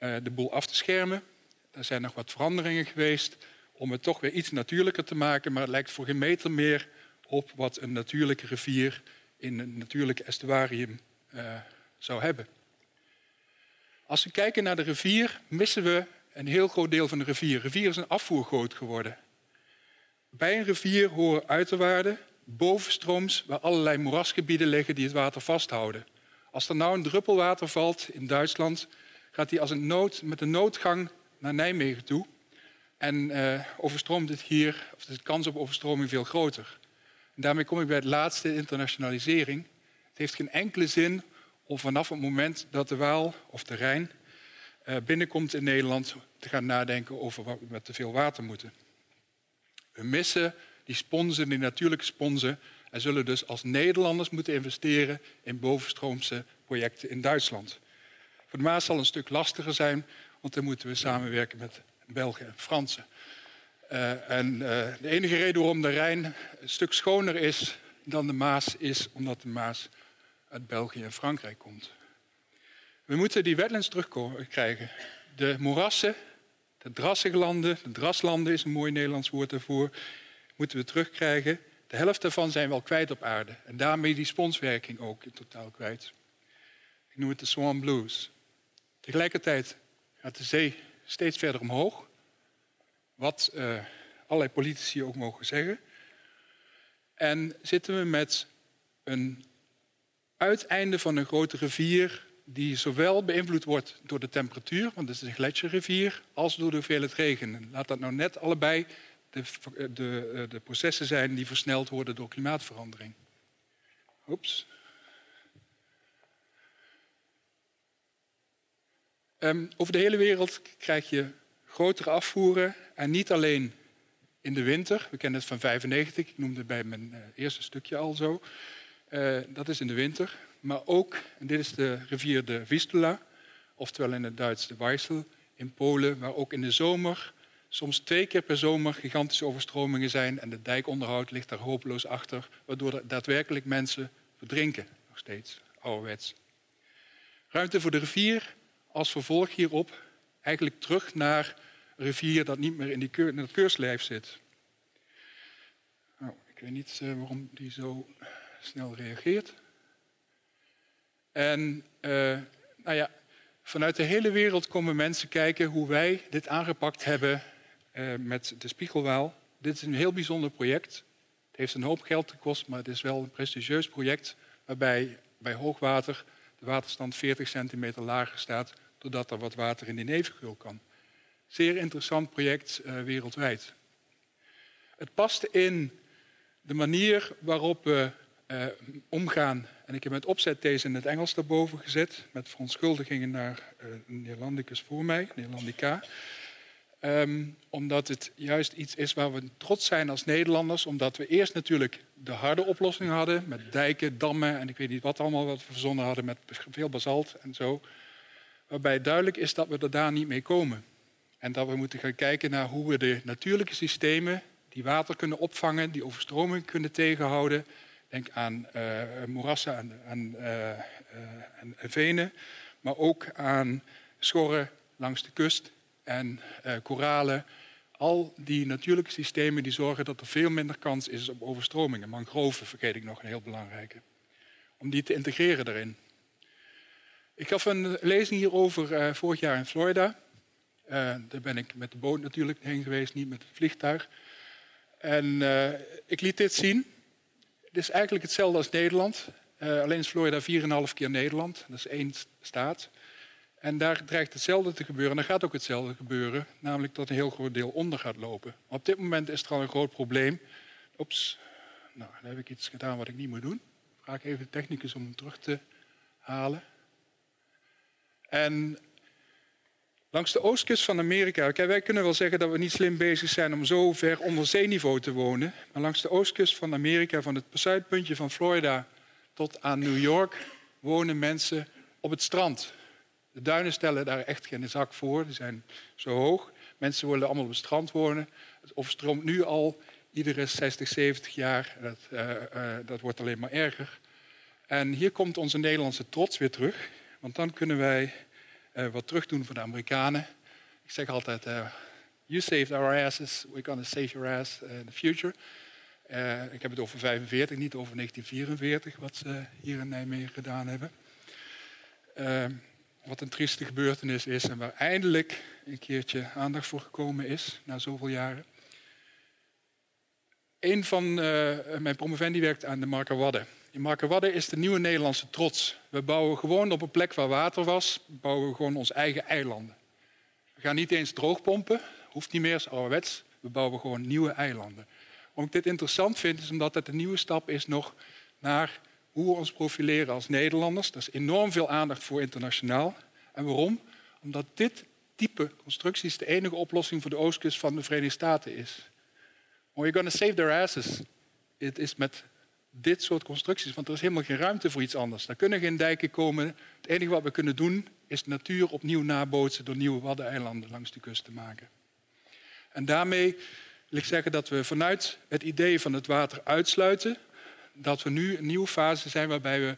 uh, de boel af te schermen. Er zijn nog wat veranderingen geweest om het toch weer iets natuurlijker te maken, maar het lijkt voor geen meter meer op wat een natuurlijke rivier in een natuurlijk estuarium uh, zou hebben. Als we kijken naar de rivier, missen we een heel groot deel van de rivier. De rivier is een afvoergoot geworden. Bij een rivier horen uiterwaarden, bovenstrooms, waar allerlei moerasgebieden liggen die het water vasthouden. Als er nou een druppel water valt in Duitsland, gaat die als een nood, met een noodgang naar Nijmegen toe. En uh, overstroomt het hier, of is de kans op overstroming veel groter. En daarmee kom ik bij het laatste, internationalisering. Het heeft geen enkele zin om vanaf het moment dat de Waal of de Rijn uh, binnenkomt in Nederland te gaan nadenken over wat we met te veel water moeten. We missen die sponsen, die natuurlijke sponsen, en zullen dus als Nederlanders moeten investeren in bovenstroomse projecten in Duitsland. Voor de Maas zal een stuk lastiger zijn, want dan moeten we samenwerken met Belgen en Fransen. Uh, en uh, de enige reden waarom de Rijn een stuk schoner is dan de Maas, is omdat de Maas uit België en Frankrijk komt. We moeten die wetlands terugkrijgen. De moerassen, de drassige landen, de draslanden is een mooi Nederlands woord daarvoor, moeten we terugkrijgen. De helft daarvan zijn we al kwijt op aarde. En daarmee die sponswerking ook in totaal kwijt. Ik noem het de Swan Blues. Tegelijkertijd gaat de zee steeds verder omhoog. Wat uh, allerlei politici ook mogen zeggen. En zitten we met een uiteinde van een grote rivier die zowel beïnvloed wordt door de temperatuur, want het is een gletsjerrivier, als door de hoeveelheid regen. Laat dat nou net allebei de, de, eh, de processen zijn die versneld worden door klimaatverandering. Oeps. Um, over de hele wereld krijg je grotere afvoeren en niet alleen in de winter. We kennen het van 95, ik noemde bij mijn uh, eerste stukje al zo. Uh, dat is in de winter. Maar ook, en dit is de rivier de Vistula, oftewel in het Duits de Weissel, in Polen, waar ook in de zomer soms twee keer per zomer gigantische overstromingen zijn en de dijkonderhoud ligt daar hopeloos achter, waardoor er daadwerkelijk mensen verdrinken, nog steeds, ouderwets. Ruimte voor de rivier als vervolg hierop eigenlijk terug naar een rivier dat niet meer in, die in het keurslijf zit. Nou, ik weet niet uh, waarom die zo snel reageert. En uh, nou ja, vanuit de hele wereld komen mensen kijken hoe wij dit aangepakt hebben uh, met de Spiegelwaal. Dit is een heel bijzonder project. Het heeft een hoop geld gekost, maar het is wel een prestigieus project waarbij bij hoogwater de waterstand 40 centimeter lager staat, doordat er wat water in die nevengeul kan. Zeer interessant project uh, wereldwijd. Het past in de manier waarop we uh, omgaan. En ik heb met opzet deze in het Engels daarboven gezet, met verontschuldigingen naar uh, voor mij, Neerlandica. Um, omdat het juist iets is waar we trots zijn als Nederlanders. Omdat we eerst natuurlijk de harde oplossing hadden. Met dijken, dammen en ik weet niet wat allemaal wat we verzonnen hadden. Met veel basalt en zo. Waarbij duidelijk is dat we er daar niet mee komen. En dat we moeten gaan kijken naar hoe we de natuurlijke systemen die water kunnen opvangen, die overstroming kunnen tegenhouden. Denk aan uh, moerassen en, uh, en venen, maar ook aan schorren langs de kust en koralen. Al die natuurlijke systemen die zorgen dat er veel minder kans is op overstromingen. Mangroven vergeet ik nog een heel belangrijke. Om die te integreren daarin. Ik gaf een lezing hierover vorig jaar in Florida. daar ben ik met de boot natuurlijk heen geweest, niet met het vliegtuig. En ik liet dit zien. Het is eigenlijk hetzelfde als Nederland. Uh, alleen is Florida 4,5 keer Nederland. Dat is één staat. En daar dreigt hetzelfde te gebeuren. En gaat ook hetzelfde gebeuren. Namelijk dat een heel groot deel onder gaat lopen. Op dit moment is er al een groot probleem. Oeps. Nou, dan heb ik iets gedaan wat ik niet moet doen. Vraag even de technicus om hem terug te halen. En Langs de oostkust van Amerika, kijk, wij kunnen wel zeggen dat we niet slim bezig zijn om zo ver onder zeeniveau te wonen. Maar langs de oostkust van Amerika, van het zuidpuntje van Florida tot aan New York, wonen mensen op het strand. De duinen stellen daar echt geen zak voor, die zijn zo hoog. Mensen willen allemaal op het strand wonen. Het overstroomt nu al iedere 60, 70 jaar. Dat, uh, uh, dat wordt alleen maar erger. En hier komt onze Nederlandse trots weer terug. Want dan kunnen wij uh, wat terugdoen voor de Amerikanen. Ik zeg altijd, uh, you saved our asses, we're to save your ass in the future. Ik heb het over 45, niet over 1944, wat ze hier in Nijmegen gedaan hebben. wat een trieste gebeurtenis is en waar eindelijk een keertje aandacht voor gekomen is na zoveel jaren. Een van mijn promovendi werkt aan de Markerwadden. Die Markerwadden is de nieuwe Nederlandse trots. We bouwen gewoon op een plek waar water was, bouwen we gewoon ons eigen eilanden. We gaan niet eens droogpompen, hoeft niet meer, is ouderwets. We bouwen gewoon nieuwe eilanden. Waarom ik dit interessant vind, is omdat het een nieuwe stap is nog naar hoe we ons profileren als Nederlanders. Daar is enorm veel aandacht voor internationaal. En waarom? Omdat dit type constructies de enige oplossing voor de oostkust van de Verenigde Staten is. When you're to save their asses, het is met dit soort constructies, want er is helemaal geen ruimte voor iets anders. Daar kunnen geen dijken komen. Het enige wat we kunnen doen is de natuur opnieuw nabootsen door nieuwe waddeneilanden langs de kust te maken. En daarmee wil ik zeggen dat we vanuit het idee van het water uitsluiten, dat we nu een nieuwe fase zijn waarbij we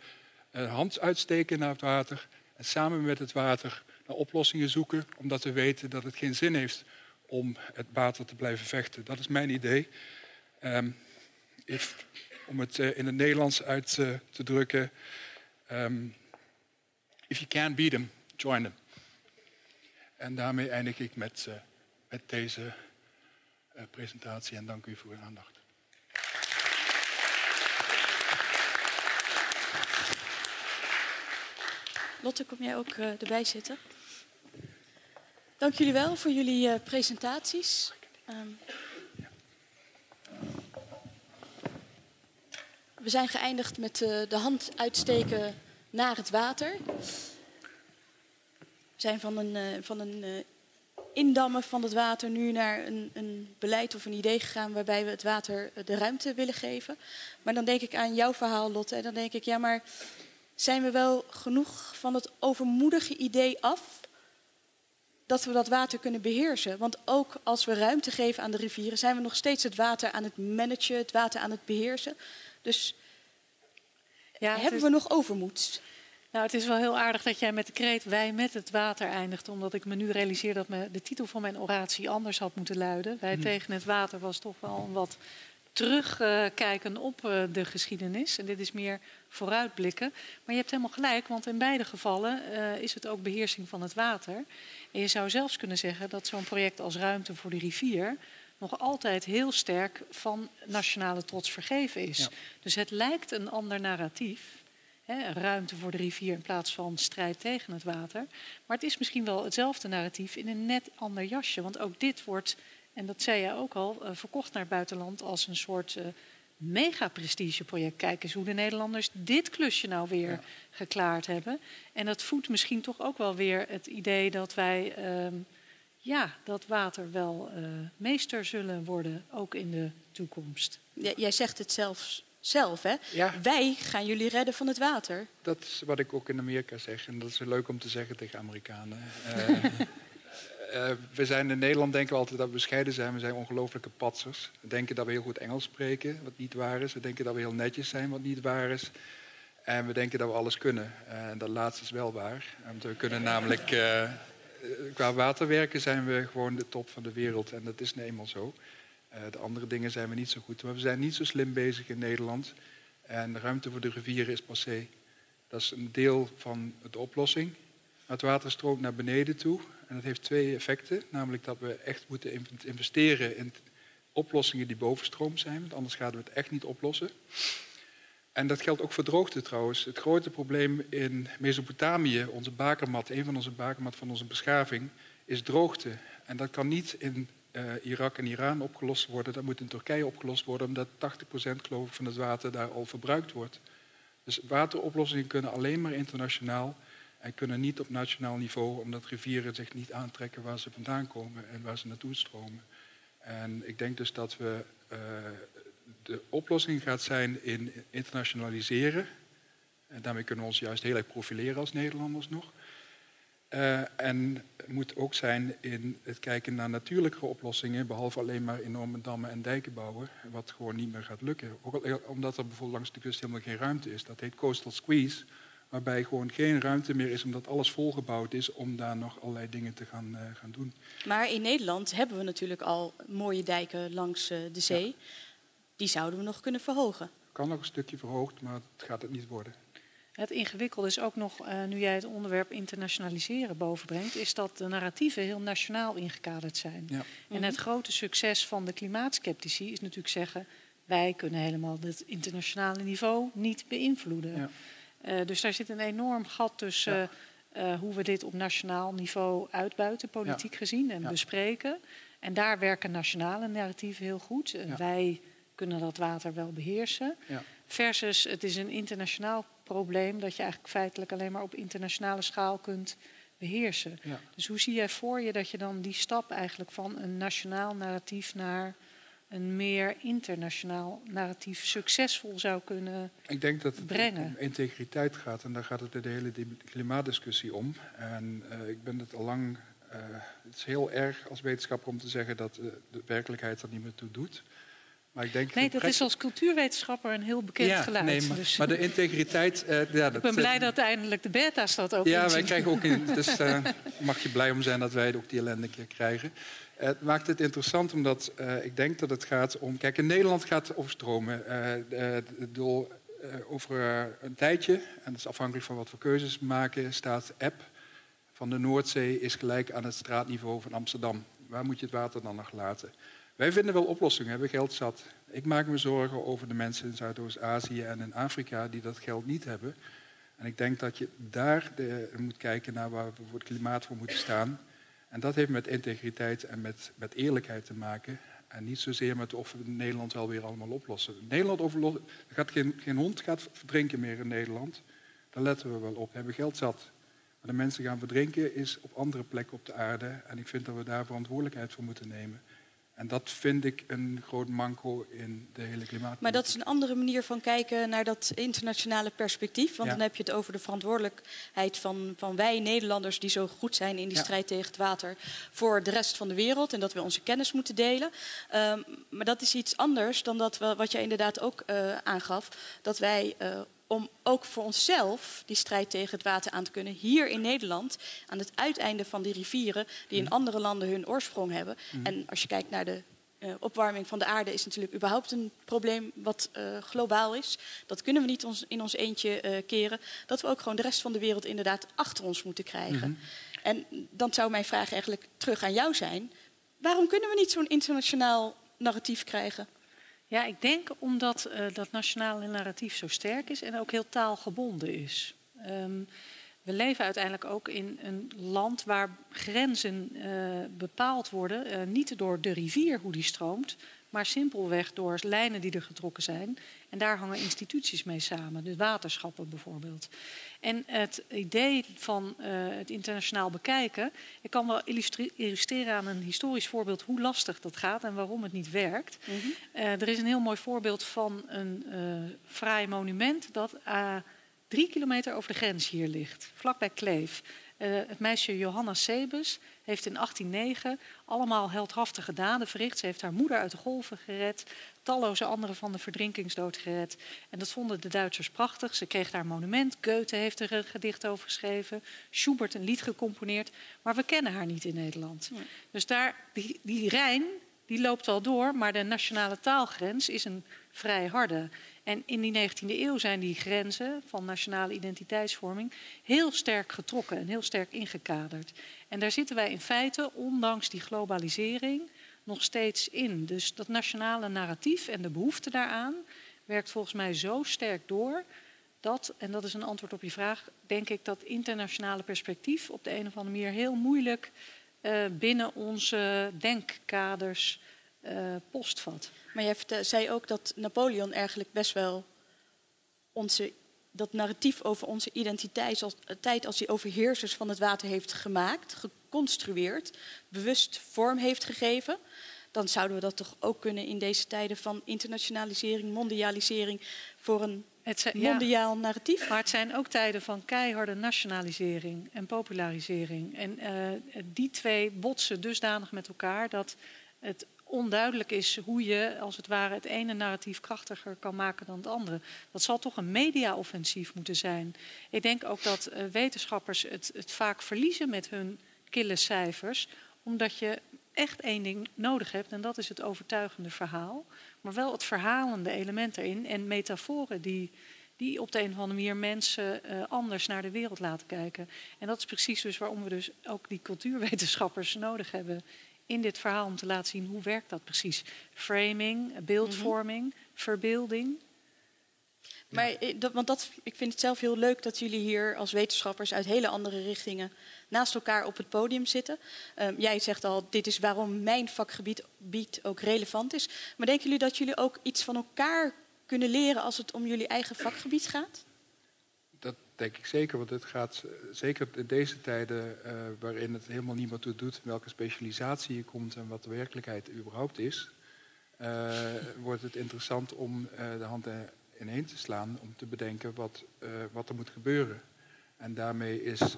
een hand uitsteken naar het water en samen met het water naar oplossingen zoeken, omdat we weten dat het geen zin heeft om het water te blijven vechten. Dat is mijn idee. Um, if, om het uh, in het Nederlands uit uh, te drukken. Um, if you can't beat them, join them. En daarmee eindig ik met, uh, met deze presentatie en dank u voor uw aandacht. Lotte, kom jij ook erbij zitten? Dank jullie wel voor jullie presentaties. We zijn geëindigd met uh, de hand uitsteken naar het water. We zijn van een, van een indammen van het water nu naar een, een, beleid of een idee gegaan waarbij we het water de ruimte willen geven. Maar dan denk ik aan jouw verhaal, Lotte. En dan denk ik, ja, maar zijn we wel genoeg van het overmoedige idee af dat we dat water kunnen beheersen? Want ook als we ruimte geven aan de rivieren, zijn we nog steeds het water aan het managen, het water aan het beheersen. Dus ja, hebben we nog overmoed? Nou, het is wel heel aardig dat jij met de kreet wij met het water eindigt. Omdat ik me nu realiseer dat me de titel van mijn oratie anders had moeten luiden. Wij hmm. tegen het water was toch wel een wat terugkijken op eh, de geschiedenis. En dit is meer vooruitblikken. Maar je hebt helemaal gelijk, want in beide gevallen uh, is het ook beheersing van het water. En je zou zelfs kunnen zeggen dat zo'n project als Ruimte voor de Rivier nog altijd heel sterk van nationale trots vergeven is. Dus het lijkt een ander narratief. Hè, ruimte voor de rivier in plaats van strijd tegen het water. Maar het is misschien wel hetzelfde narratief in een net ander jasje. Want ook dit wordt en dat zei je ook al, uh, verkocht naar het buitenland als een soort uh, mega-prestigeproject. Kijk eens hoe de Nederlanders dit klusje nou weer geklaard hebben. En dat voedt misschien toch ook wel weer het idee dat wij uh, ja, dat water wel uh, meester zullen worden, ook in de toekomst. Jij zegt het zelfs zelf, hè? Ja. Wij gaan jullie redden van het water. Dat is wat ik ook in Amerika zeg. En dat is leuk om te zeggen tegen Amerikanen. Uh, we zijn in Nederland denken we altijd dat we bescheiden zijn. We zijn ongelooflijke patsers. We denken dat we heel goed Engels spreken, wat niet waar is. We denken dat we heel netjes zijn, wat niet waar is. En we denken dat we alles kunnen. En uh, dat laatste is wel waar. Want we kunnen namelijk, uh, qua waterwerken zijn we gewoon de top van de wereld. En dat is nu eenmaal zo. de andere dingen zijn we niet zo goed. Maar we zijn niet zo slim bezig in Nederland. En de ruimte voor de rivieren is passé. Dat is een deel van de oplossing. Het water stroomt naar beneden toe. En dat heeft twee effecten. Namelijk dat we echt moeten investeren in oplossingen die bovenstroom zijn. Want anders gaan we het echt niet oplossen. En dat geldt ook voor droogte trouwens. Het grote probleem in Mesopotamië, onze bakermat, een van onze bakermat van onze beschaving, is droogte. En dat kan niet in uh, Irak en Iran opgelost worden. Dat moet in Turkije opgelost worden, omdat 80% geloof ik van het water daar al verbruikt wordt. Dus wateroplossingen kunnen alleen maar internationaal en kunnen niet op nationaal niveau, omdat rivieren zich niet aantrekken waar ze vandaan komen en waar ze naartoe stromen. En ik denk dus dat we uh, de oplossing gaat zijn in internationaliseren. En daarmee kunnen we ons juist heel erg profileren als Nederlanders nog. Uh, en het moet ook zijn in het kijken naar natuurlijke oplossingen, behalve alleen maar enorme dammen en dijken bouwen, wat gewoon niet meer gaat lukken. Ook omdat er bijvoorbeeld langs de kust helemaal geen ruimte is. Dat heet coastal squeeze waarbij gewoon geen ruimte meer is omdat alles volgebouwd is om daar nog allerlei dingen te gaan, uh, gaan doen. Maar in Nederland hebben we natuurlijk al mooie dijken langs uh, de zee. Ja. Die zouden we nog kunnen verhogen. Kan nog een stukje verhoogd, maar het gaat het niet worden. Het ingewikkelde is ook nog, uh, nu jij het onderwerp internationaliseren bovenbrengt, is dat de narratieven heel nationaal ingekaderd zijn. Ja. En het grote succes van de klimaatskeptici is natuurlijk zeggen, wij kunnen helemaal het internationale niveau niet beïnvloeden. Ja. Uh, dus daar zit een enorm gat tussen uh, hoe we dit op nationaal niveau uitbuiten, politiek gezien, en bespreken. En daar werken nationale narratieven heel goed. En wij kunnen dat water wel beheersen. Versus het is een internationaal probleem dat je eigenlijk feitelijk alleen maar op internationale schaal kunt beheersen. Dus hoe zie jij voor je dat je dan die stap eigenlijk van een nationaal narratief naar een meer internationaal narratief succesvol zou kunnen Ik denk dat het om integriteit gaat en daar gaat het de hele klimaatdiscussie om. En uh, ik ben het al lang. Uh, het is heel erg als wetenschapper om te zeggen dat uh, de werkelijkheid er niet meer toe doet. Maar ik denk nee, dat is als cultuurwetenschapper een heel bekend ja, geluid. Nee, maar, dus. maar de integriteit... Uh, ja, dat, ik ben blij dat eindelijk de beta's dat ook Ja, wij krijgen ook... In, dus uh, mag je blij om zijn dat wij ook die ellende een keer krijgen. Het maakt het interessant omdat ik denk dat het gaat om... Kijk, in Nederland gaat het over stromen. door, over een tijdje, en dat is afhankelijk van wat we keuzes maken... staat app van de Noordzee is gelijk aan het straatniveau van Amsterdam. Waar moet je het water dan nog laten? Wij vinden wel oplossingen, hebben geld zat. Ik maak me zorgen over de mensen in Zuidoost-Azië en in Afrika die dat geld niet hebben. En ik denk dat je daar de, moet kijken naar waar we voor het klimaat voor moeten staan. En dat heeft met integriteit en met, met eerlijkheid te maken. En niet zozeer met of we Nederland wel weer allemaal oplossen. Nederland er gaat geen, geen hond gaat verdrinken meer in Nederland. Daar letten we wel op. We hebben geld zat. Maar de mensen gaan verdrinken is op andere plekken op de aarde. En ik vind dat we daar verantwoordelijkheid voor moeten nemen. En dat vind ik een groot manco in de hele klimaat. Maar dat is een andere manier van kijken naar dat internationale perspectief. Want dan heb je het over de verantwoordelijkheid van, van wij Nederlanders die zo goed zijn in die strijd tegen het water voor de rest van de wereld. En dat we onze kennis moeten delen. Um, maar dat is iets anders dan dat we, wat jij inderdaad ook uh, aangaf. Dat wij uh, om ook voor onszelf die strijd tegen het water aan te kunnen. Hier in Nederland, aan het uiteinde van die rivieren die in mhm. andere landen hun oorsprong hebben. Mhm. En als je kijkt naar de uh, opwarming van de aarde is natuurlijk überhaupt een probleem wat uh, globaal is. Dat kunnen we niet ons, in ons eentje uh, keren. Dat we ook gewoon de rest van de wereld inderdaad achter ons moeten krijgen. Mm -hmm. En dan zou mijn vraag eigenlijk terug aan jou zijn. Waarom kunnen we niet zo'n internationaal narratief krijgen? Ja, ik denk omdat uh, dat nationale narratief zo sterk is en ook heel taalgebonden is. Um, we leven uiteindelijk ook in een land waar grenzen uh, bepaald worden, uh, niet door de rivier hoe die stroomt, maar simpelweg door lijnen die er getrokken zijn. En daar hangen instituties mee samen, de waterschappen bijvoorbeeld. En het idee van uh, het internationaal bekijken, ik kan wel illustreren aan een historisch voorbeeld hoe lastig dat gaat en waarom het niet werkt. Mm -hmm. uh, er is een heel mooi voorbeeld van een uh, fraai monument dat drie kilometer over de grens hier ligt, vlakbij Kleef. Uh, het meisje Johanna Sebus heeft in 1809 allemaal heldhaftige daden verricht. Ze heeft haar moeder uit de golven gered, talloze anderen van de verdrinkingsdood gered. En dat vonden de Duitsers prachtig. Ze kreeg daar monument. Goethe heeft er een gedicht over geschreven. Schubert een lied gecomponeerd. Maar we kennen haar niet in Nederland. Nee. Dus daar, die, die Rijn die loopt wel door, maar de nationale taalgrens is een vrij harde. En in die 19e eeuw zijn die grenzen van nationale identiteitsvorming heel sterk getrokken en heel sterk ingekaderd. En daar zitten wij in feite, ondanks die globalisering, nog steeds in. Dus dat nationale narratief en de behoefte daaraan werkt volgens mij zo sterk door dat, en dat is een antwoord op je vraag, denk ik dat internationale perspectief op de een of andere manier heel moeilijk uh, binnen onze denkkaders uh, postvat. Maar jij zei ook dat Napoleon eigenlijk best wel onze, dat narratief over onze identiteit als, tijd als die overheersers van het water heeft gemaakt, geconstrueerd, bewust vorm heeft gegeven. Dan zouden we dat toch ook kunnen in deze tijden van internationalisering, mondialisering, voor een het zijn, mondiaal ja, narratief. Maar het zijn ook tijden van keiharde nationalisering en popularisering. En uh, die twee botsen dusdanig met elkaar dat het onduidelijk is hoe je als het ware het ene narratief krachtiger kan maken dan het andere. Dat zal toch een media-offensief moeten zijn. Ik denk ook dat uh, wetenschappers het, vaak verliezen met hun kille cijfers, omdat je echt één ding nodig hebt en dat is het overtuigende verhaal. Maar wel het verhalende element erin en metaforen die, die op de een of andere manier mensen uh, anders naar de wereld laten kijken. En dat is precies dus waarom we dus ook die cultuurwetenschappers nodig hebben in dit verhaal om te laten zien hoe werkt dat precies. Framing, beeldvorming, mm verbeelding. Maar want dat, ik vind het zelf heel leuk dat jullie hier als wetenschappers uit hele andere richtingen naast elkaar op het podium zitten. Um, jij zegt al, dit is waarom mijn vakgebied ook relevant is. Maar denken jullie dat jullie ook iets van elkaar kunnen leren als het om jullie eigen vakgebied gaat? Denk ik zeker, want het gaat eh, zeker in deze tijden uh, waarin het helemaal niemand toe doet welke specialisatie je komt en wat de werkelijkheid überhaupt is, uh, wordt het interessant om de hand ineen te slaan om te bedenken wat, wat er moet gebeuren. En daarmee is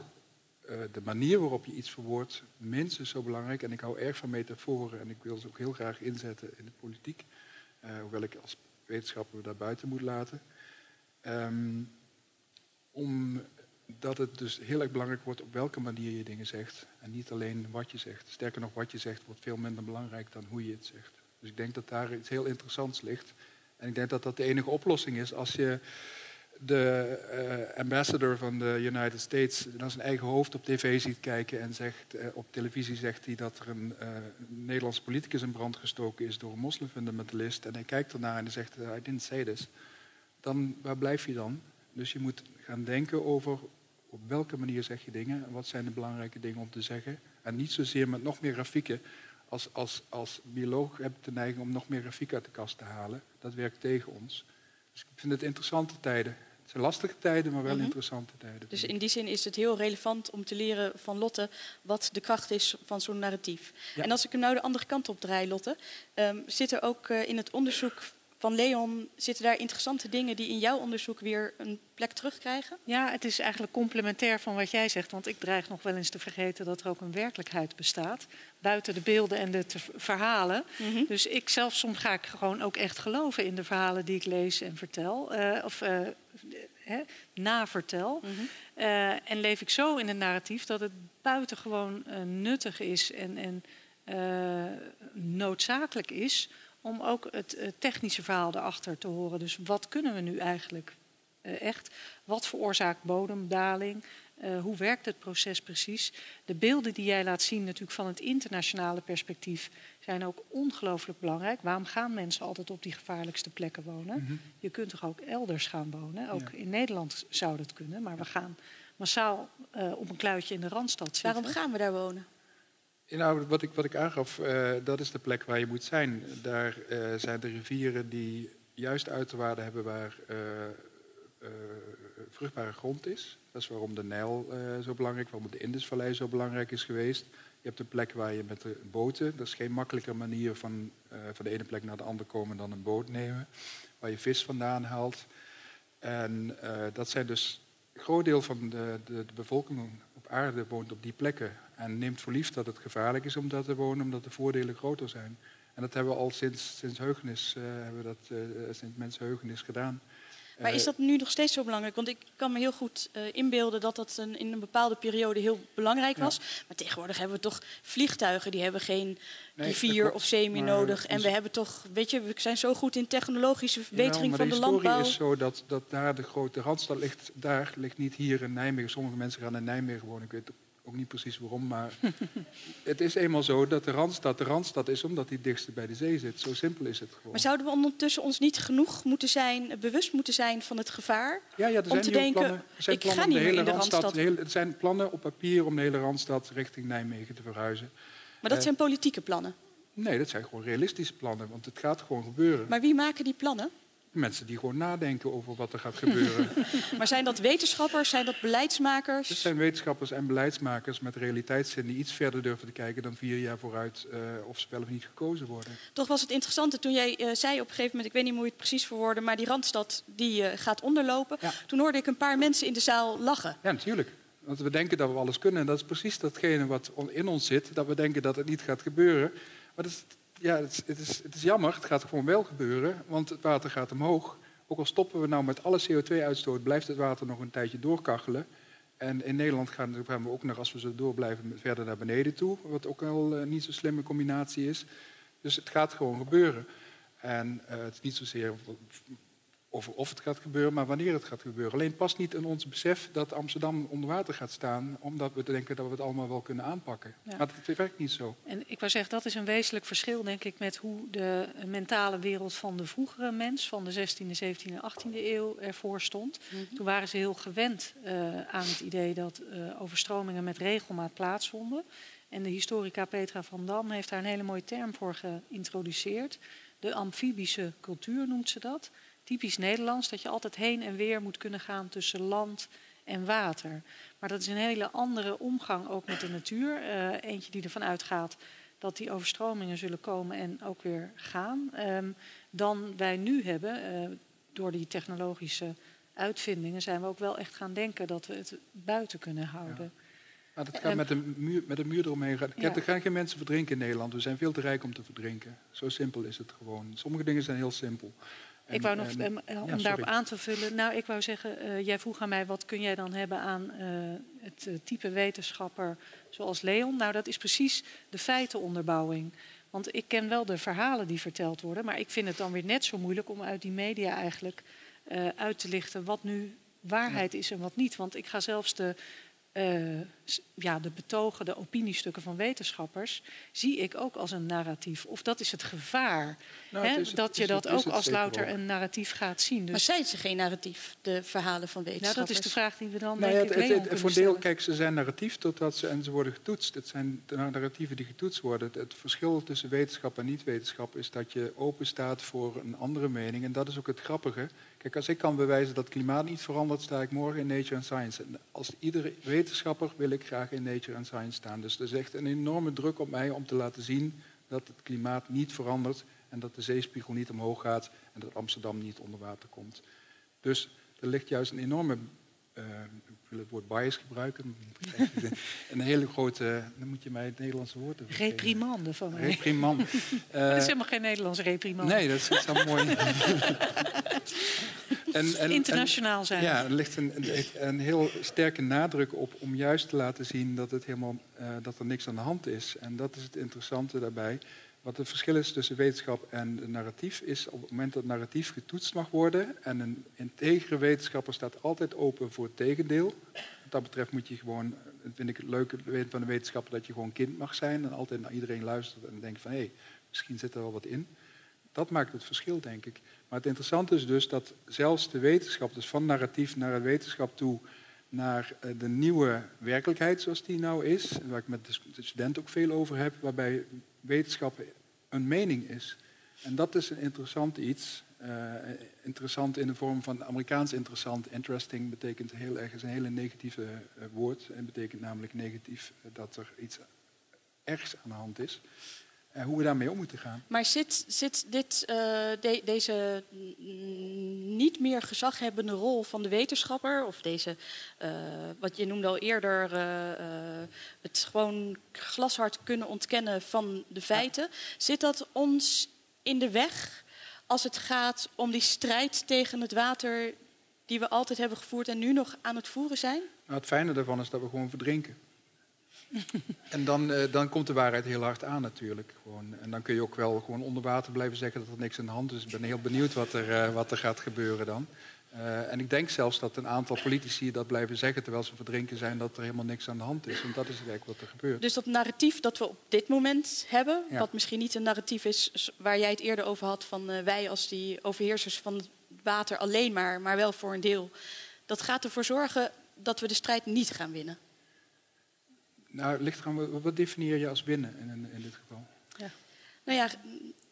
de manier waarop je iets verwoordt minstens zo belangrijk. En ik hou erg van metaforen en ik wil ze ook heel graag inzetten in de politiek. hoewel ik als wetenschapper daar buiten moet laten. Um, omdat het dus heel erg belangrijk wordt op welke manier je dingen zegt. En niet alleen wat je zegt. Sterker nog, wat je zegt wordt veel minder belangrijk dan hoe je het zegt. Dus ik denk dat daar iets heel interessants ligt. En ik denk dat dat de enige oplossing is als je de uh, ambassador van de United States naar zijn eigen hoofd op tv ziet kijken en zegt, uh, op televisie zegt hij dat er een uh, Nederlands politicus in brand gestoken is door een moslimfundamentalist. En hij kijkt ernaar en hij zegt, I didn't say this. Dan, waar blijf je dan? Dus je moet gaan denken over op welke manier zeg je dingen en wat zijn de belangrijke dingen om te zeggen. En niet zozeer met nog meer grafieken. Als, als, als bioloog heb ik de neiging om nog meer grafieken uit de kast te halen. Dat werkt tegen ons. Dus ik vind het interessante tijden. Het zijn lastige tijden, maar wel mhm. interessante tijden. Dus in die zin is het heel relevant om te leren van Lotte wat de kracht is van zo'n narratief. En als ik hem nou de andere kant op draai, Lotte, um, zit er ook uh, in het onderzoek van Leon, zitten daar interessante dingen die in jouw onderzoek weer een plek terugkrijgen? Ja, het is eigenlijk complementair van wat jij zegt. Want ik dreig nog wel eens te vergeten dat er ook een werkelijkheid bestaat. Buiten de beelden en de verhalen. Mhm. Dus ik zelf soms ga ik gewoon ook echt geloven in de verhalen die ik lees en vertel. Uh, of uh, hè, navertel. Mm uh, en leef ik zo in een narratief dat het buitengewoon nuttig is en, en noodzakelijk is om ook het technische verhaal erachter te horen. Dus wat kunnen we nu eigenlijk uh, echt? Wat veroorzaakt bodemdaling? Uh, hoe werkt het proces precies? De beelden die jij laat zien, natuurlijk van het internationale perspectief, zijn ook ongelooflijk belangrijk. Waarom gaan mensen altijd op die gevaarlijkste plekken wonen? Mm -hmm. Je kunt toch ook elders gaan wonen? Ook ja. in Nederland zou dat kunnen, maar we gaan massaal uh, op een kluitje in de randstad zitten. Waarom gaan we daar wonen? Nou, wat ik, wat ik aangaf, uh, dat is de plek waar je moet zijn. Daar uh, zijn de rivieren die juist uiterwaarden hebben waar uh, vruchtbare grond is. Dat is waarom de Nijl zo belangrijk, waarom de Indusvallei zo belangrijk is geweest. Je hebt een plek waar je met de boten, dat is geen makkelijke manier van, van de ene plek naar de andere komen dan een boot nemen. Waar je vis vandaan haalt. En dat zijn dus een groot deel van de, de, de bevolking op aarde woont op die plekken. En neemt voor lief dat het gevaarlijk is om daar te wonen, omdat de voordelen groter zijn. En dat hebben we al sinds, sinds heugenis, uh, hebben we dat, uh, sinds mensenheugenis gedaan. Maar is dat nu nog steeds zo belangrijk? Want ik kan me heel goed uh, inbeelden dat dat een, in een bepaalde periode heel belangrijk was. Ja. Maar tegenwoordig hebben we toch vliegtuigen, die hebben geen nee, rivier of zee meer nodig. En we hebben toch, weet je, we zijn zo goed in technologische verbetering ja, van de, de landbouw. De historie is zo dat, dat daar de grote randstad ligt, daar ligt niet hier in Nijmegen. Sommige mensen gaan in Nijmegen wonen, ik weet ook niet precies waarom, maar het is eenmaal zo dat de Randstad de Randstad is omdat die dichtst bij de zee zit. Zo simpel is het gewoon. Maar zouden we ondertussen ons niet genoeg moeten zijn, bewust moeten zijn van het gevaar? Ja, ja er zijn om te denken, plannen, er zijn ik plannen ga niet om de hele in de Randstad. Randstad. De hele, er zijn plannen op papier om de hele Randstad richting Nijmegen te verhuizen. Maar dat Uh, zijn politieke plannen. Nee, dat zijn gewoon realistische plannen, want het gaat gewoon gebeuren. Maar wie maken die plannen? Mensen die gewoon nadenken over wat er gaat gebeuren. Maar zijn dat wetenschappers, zijn dat beleidsmakers? Het zijn wetenschappers en beleidsmakers met realiteitszin die iets verder durven te kijken dan vier jaar vooruit uh, of ze wel of niet gekozen worden. Toch was het interessante toen jij uh, zei op een gegeven moment, ik weet niet hoe je het precies verwoordde, maar die Randstad die uh, gaat onderlopen. Ja. Toen hoorde ik een paar mensen in de zaal lachen. Ja, natuurlijk. Want we denken dat we alles kunnen. En dat is precies datgene wat in ons zit. Dat we denken dat het niet gaat gebeuren. Maar dat is ja, het is, het, is, het is jammer, het gaat gewoon wel gebeuren, want het water gaat omhoog. Ook al stoppen we nou met alle CO2-uitstoot, blijft het water nog een tijdje doorkachelen. En in Nederland gaan, we ook nog, als we zo door blijven, verder naar beneden toe. Wat ook al uh, niet zo'n slimme combinatie is. Dus het gaat gewoon gebeuren. En uh, het is niet zozeer over of het gaat gebeuren, maar wanneer het gaat gebeuren. Alleen past niet in ons besef dat Amsterdam onder water gaat staan, omdat we denken dat we het allemaal wel kunnen aanpakken. Ja. Maar het werkt niet zo. En ik wou zeggen, dat is een wezenlijk verschil, denk ik, met hoe de mentale wereld van de vroegere mens, van de 16e, 17e, 18e eeuw ervoor stond. Toen waren ze heel gewend eh, aan het idee dat eh, overstromingen met regelmaat plaatsvonden. En de historica Petra van Dam heeft daar een hele mooie term voor geïntroduceerd. De amfibische cultuur noemt ze dat. Typisch Nederlands, dat je altijd heen en weer moet kunnen gaan tussen land en water. Maar dat is een hele andere omgang ook met de natuur. Eh, eentje die ervan uitgaat dat die overstromingen zullen komen en ook weer gaan. ehm, dan wij nu hebben. Eh, door die technologische uitvindingen zijn we ook wel echt gaan denken dat we het buiten kunnen houden. Maar dat gaat En- met een, muur, met een muur eromheen. Ja. Er gaan geen mensen verdrinken in Nederland. We zijn veel te rijk om te verdrinken. Zo simpel is het gewoon. Sommige dingen zijn heel simpel. En- ik wou nog, en- em, eh, om ja, daarop aan te vullen. Nou, ik wou zeggen, eh, jij vroeg aan mij, wat kun jij dan hebben aan eh, het type wetenschapper zoals Leon? Nou, dat is precies de feitenonderbouwing. Want ik ken wel de verhalen die verteld worden, maar ik vind het dan weer net zo moeilijk om uit die media eigenlijk uit te lichten wat nu waarheid is en wat niet. Want ik ga zelfs de, eh, ja, de betogen, de opiniestukken van wetenschappers, zie ik ook als een narratief. Of dat is het gevaar. Nou, hè, het is het- dat je het- dat ook als louter een narratief gaat zien. Maar Dus zijn ze geen narratief, de verhalen van nou, wetenschappers? dat is de vraag die we dan Nou denk ja, ik het, het, Leon het- kunnen voor een deel, kijk, ze zijn narratief totdat ze en ze worden getoetst. Het zijn de narratieven die getoetst worden. Het, het verschil tussen wetenschap en niet-wetenschap is dat je open staat voor een andere mening. En dat is ook het grappige. Kijk, als ik kan bewijzen dat het klimaat niet verandert, sta ik morgen in Nature and Science. En als iedere wetenschapper wil ik graag in Nature and Science staan. Dus er is echt een enorme druk op mij om te laten zien dat het klimaat niet verandert en dat de zeespiegel niet omhoog gaat en dat Amsterdam niet onder water komt. Dus er ligt juist een enorme, eh, ik wil het woord bias gebruiken, een hele grote, dan moet je mij het Nederlandse woord geven. Reprimande van mij. Reprimand. dat is helemaal geen Nederlands reprimande. nee, dat is, dat is wel mooi. en, en, Internationaal zijn. ja, er ligt een, een, heel sterke nadruk op om juist te laten zien dat, het helemaal, eh, dat er niks aan de hand is. En dat is het interessante daarbij. Wat het verschil is tussen wetenschap en narratief is op het moment dat narratief getoetst mag worden en een integere wetenschapper staat altijd open voor het tegendeel. Wat dat betreft moet je gewoon, vind ik het leuke van de wetenschapper, dat je gewoon kind mag zijn en altijd naar iedereen luistert en denkt van hé, hey, misschien zit er wel wat in. Dat maakt het verschil, denk ik. Maar het interessante is dus dat zelfs de wetenschap, dus van narratief naar de wetenschap toe, naar eh, de nieuwe werkelijkheid zoals die nou is, waar ik met de st- de studenten ook veel over heb, waarbij wetenschap een mening is. En dat is een interessant iets. eh, interessant in de vorm van Amerikaans interessant. Interesting betekent heel erg, is een hele negatieve eh, woord. En betekent namelijk negatief eh, dat er iets ergs aan de hand is. En hoe we daarmee om moeten gaan. Maar zit, zit dit, de- deze niet meer gezaghebbende rol van de wetenschapper, of deze, eh, wat je noemde al eerder, eh, eh, het gewoon glashard kunnen ontkennen van de feiten, zit dat ons in de weg als het gaat om die strijd tegen het water die we altijd hebben gevoerd en nu nog aan het voeren zijn? Nou, het fijne daarvan is dat we gewoon verdrinken. en dan, eh, dan komt de waarheid heel hard aan natuurlijk. Gewoon. En dan kun je ook wel gewoon onder water blijven zeggen dat er niks aan de hand is. Ik ben heel benieuwd wat er, eh, wat er gaat gebeuren dan. Eh, en ik denk zelfs dat een aantal politici dat blijven zeggen terwijl ze verdrinken zijn dat er helemaal niks aan de hand is. Want dat is eigenlijk wat er gebeurt. Dus dat narratief dat we op dit moment hebben, Ja. wat misschien niet een narratief is waar jij het eerder over had van wij als die overheersers van het water alleen maar, maar wel voor een deel, dat gaat ervoor zorgen dat we de strijd niet gaan winnen. Nou, ligt eraan, wat, wat definieer je als winnen in, in dit geval? Nou ja,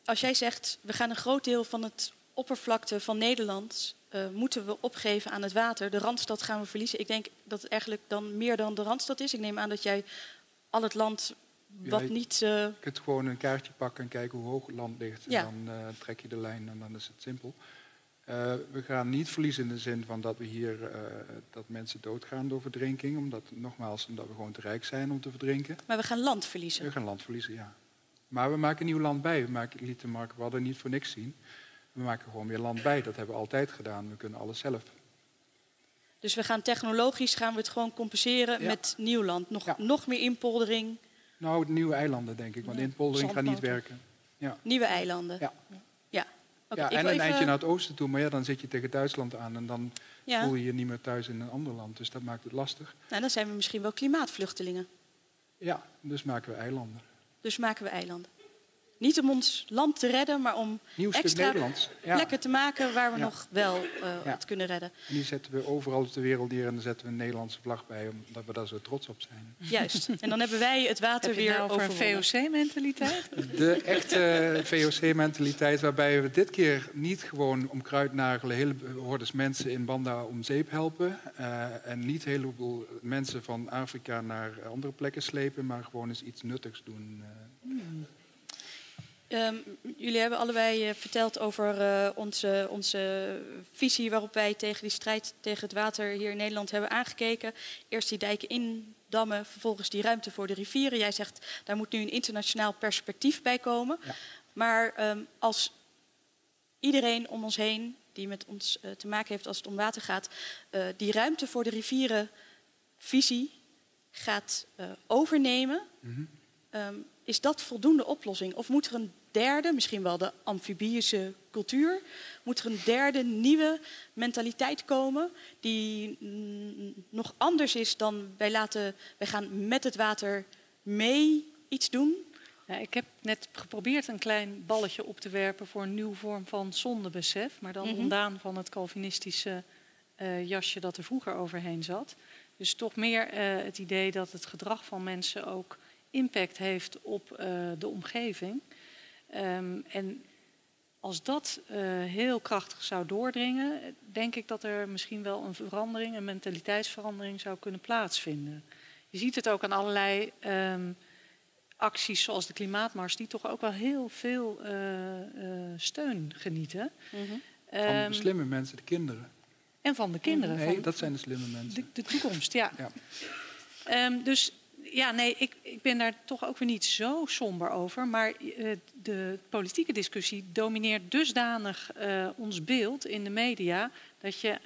als jij zegt we gaan een groot deel van het oppervlakte van Nederland eh, moeten we opgeven aan het water, de randstad gaan we verliezen. Ik denk dat het eigenlijk dan meer dan de randstad is. Ik neem aan dat jij al het land wat Ja, niet. eh, Je kunt gewoon een kaartje pakken en kijken hoe hoog het land ligt. En Ja. dan eh, trek je de lijn en dan is het simpel. Eh, we gaan niet verliezen in de zin van dat we hier eh, dat mensen doodgaan door verdrinking. Omdat, nogmaals, omdat we gewoon te rijk zijn om te verdrinken. maar we gaan land verliezen. We gaan land verliezen, ja. Maar we maken nieuw land bij. We maken, lieten Mark Wadden niet voor niks zien. We maken gewoon weer land bij. Dat hebben we altijd gedaan. We kunnen alles zelf. Dus we gaan technologisch gaan we het gewoon compenseren Ja. met nieuw land. Nog, Ja. nog meer inpoldering, Nou, nieuwe eilanden denk ik. Want Ja, inpoldering gaat niet werken. Ja. nieuwe eilanden. Ja. Ja. En een even- eindje naar het oosten toe, maar ja, dan zit je tegen Duitsland aan en dan Ja, voel je je niet meer thuis in een ander land. Dus dat maakt het lastig. nou, dan zijn we misschien wel klimaatvluchtelingen. Ja, dus maken we eilanden. Dus maken we eilanden. Niet om ons land te redden, maar om extra Nederlands. Ja. plekken te maken waar we Ja. nog wel eh, Ja. het kunnen redden. En die zetten we overal op de wereld neer en dan zetten we een Nederlandse vlag bij, omdat we daar zo trots op zijn. Juist. En dan hebben wij het water Heb je het weer nou over een VOC-mentaliteit? De echte VOC-mentaliteit, waarbij we dit keer niet gewoon om kruidnagelen hele hordes mensen in Banda om zeep helpen. eh, en niet een heleboel mensen van Afrika naar andere plekken slepen, maar gewoon eens iets nuttigs doen. eh. Ehm, jullie hebben allebei eh, verteld over eh, onze, onze visie waarop wij tegen die strijd tegen het water hier in Nederland hebben aangekeken. Eerst die dijken indammen, vervolgens die ruimte voor de rivieren. Jij zegt daar moet nu een internationaal perspectief bij komen. Ja. Maar ehm, als iedereen om ons heen die met ons eh, te maken heeft als het om water gaat, die ruimte voor de rivieren visie gaat overnemen. Ehm, is dat voldoende oplossing? Of moet er een derde, misschien wel de amfibische cultuur, moet er een derde nieuwe mentaliteit komen die mm, nog anders is dan wij laten, wij gaan met het water mee iets doen? Ik heb net geprobeerd een klein balletje op te werpen voor een nieuwe vorm van zondebesef, maar dan Mhm. ontdaan van het Calvinistische eh, jasje dat er vroeger overheen zat. Dus toch meer eh, het idee dat het gedrag van mensen ook impact heeft op eh, de omgeving. Ehm, en als dat eh, heel krachtig zou doordringen, denk ik dat er misschien wel een verandering, een mentaliteitsverandering zou kunnen plaatsvinden. Je ziet het ook aan allerlei ehm, acties zoals de klimaatmars, die toch ook wel heel veel eh, eh, steun genieten. Van Ehm, slimme mensen, de kinderen. en van de kinderen. Nee, van dat zijn de slimme mensen. de, de toekomst, ja. Ja. Ehm, dus ja, nee, ik, ik ben daar toch ook weer niet zo somber over. Maar eh, de politieke discussie domineert dusdanig eh, ons beeld in de media dat je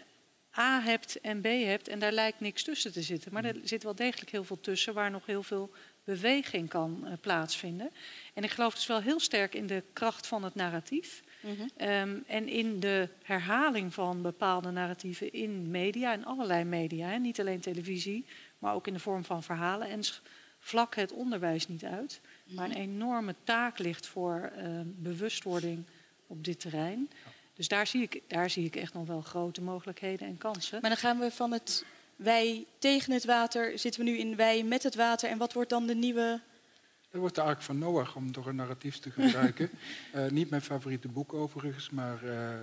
A hebt en B hebt en daar lijkt niks tussen te zitten. Maar er zit wel degelijk heel veel tussen waar nog heel veel beweging kan eh, plaatsvinden. En ik geloof dus wel heel sterk in de kracht van het narratief. Mhm. Ehm, en in de herhaling van bepaalde narratieven in media, in allerlei media, hè, niet alleen televisie, maar ook in de vorm van verhalen. En vlak het onderwijs niet uit. Maar een enorme taak ligt voor ehm, bewustwording op dit terrein. Dus daar zie, ik, daar zie ik echt nog wel grote mogelijkheden en kansen. Maar dan gaan we van het wij tegen het water, zitten we nu in wij met het water. En wat wordt dan de nieuwe... Dat wordt de Ark van Noach, om toch een narratief te gebruiken. Eh, niet mijn favoriete boek overigens, maar eh, eh,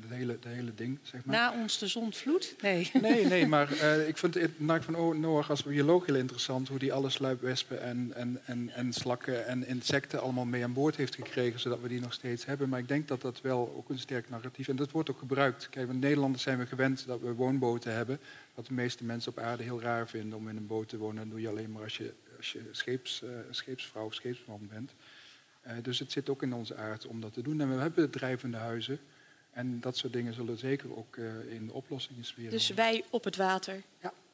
het, hele, hele ding, zeg maar. Na ons de zondvloed? Nee. Nee, nee, maar ik vind het Ark van Noach als bioloog heel interessant. Hoe die alle sluipwespen en, en, en, en slakken en insecten allemaal mee aan boord heeft gekregen. Zodat we die nog steeds hebben. Maar ik denk dat dat wel ook een sterk narratief is. En dat wordt ook gebruikt. Kijk, in Nederlanders zijn we gewend dat we woonboten hebben. Wat de meeste mensen op aarde heel raar vinden om in een boot te wonen. Dat doe je alleen maar als je, als je scheeps, eh, scheepsvrouw of scheepsman bent. Eh, dus het zit ook in onze aard om dat te doen. En we hebben drijvende huizen. En dat soort dingen zullen zeker ook eh, in de oplossingensfeer Dus horen. wij op het water.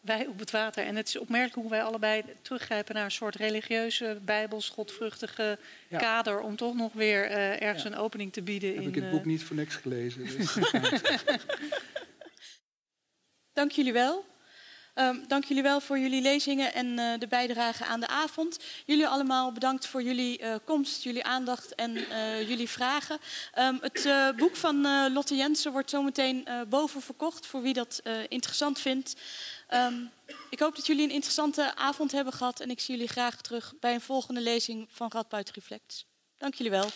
Wij op het water. En het is opmerkelijk hoe wij allebei teruggrijpen naar een soort religieuze, bijbels, godvruchtige Ja. kader. Om toch nog weer ergens Ja. een opening te bieden. heb in, ik het boek niet voor niks gelezen. Dus, Dank jullie wel. Ehm, dank jullie wel voor jullie lezingen en eh, de bijdrage aan de avond. Jullie allemaal bedankt voor jullie eh, komst, jullie aandacht en eh, jullie vragen. Ehm, het boek van Lotte Jensen wordt zometeen boven verkocht voor wie dat interessant vindt. Ehm, ik hoop dat jullie een interessante avond hebben gehad en ik zie jullie graag terug bij een volgende lezing van Radboud Reflects. Dank jullie wel.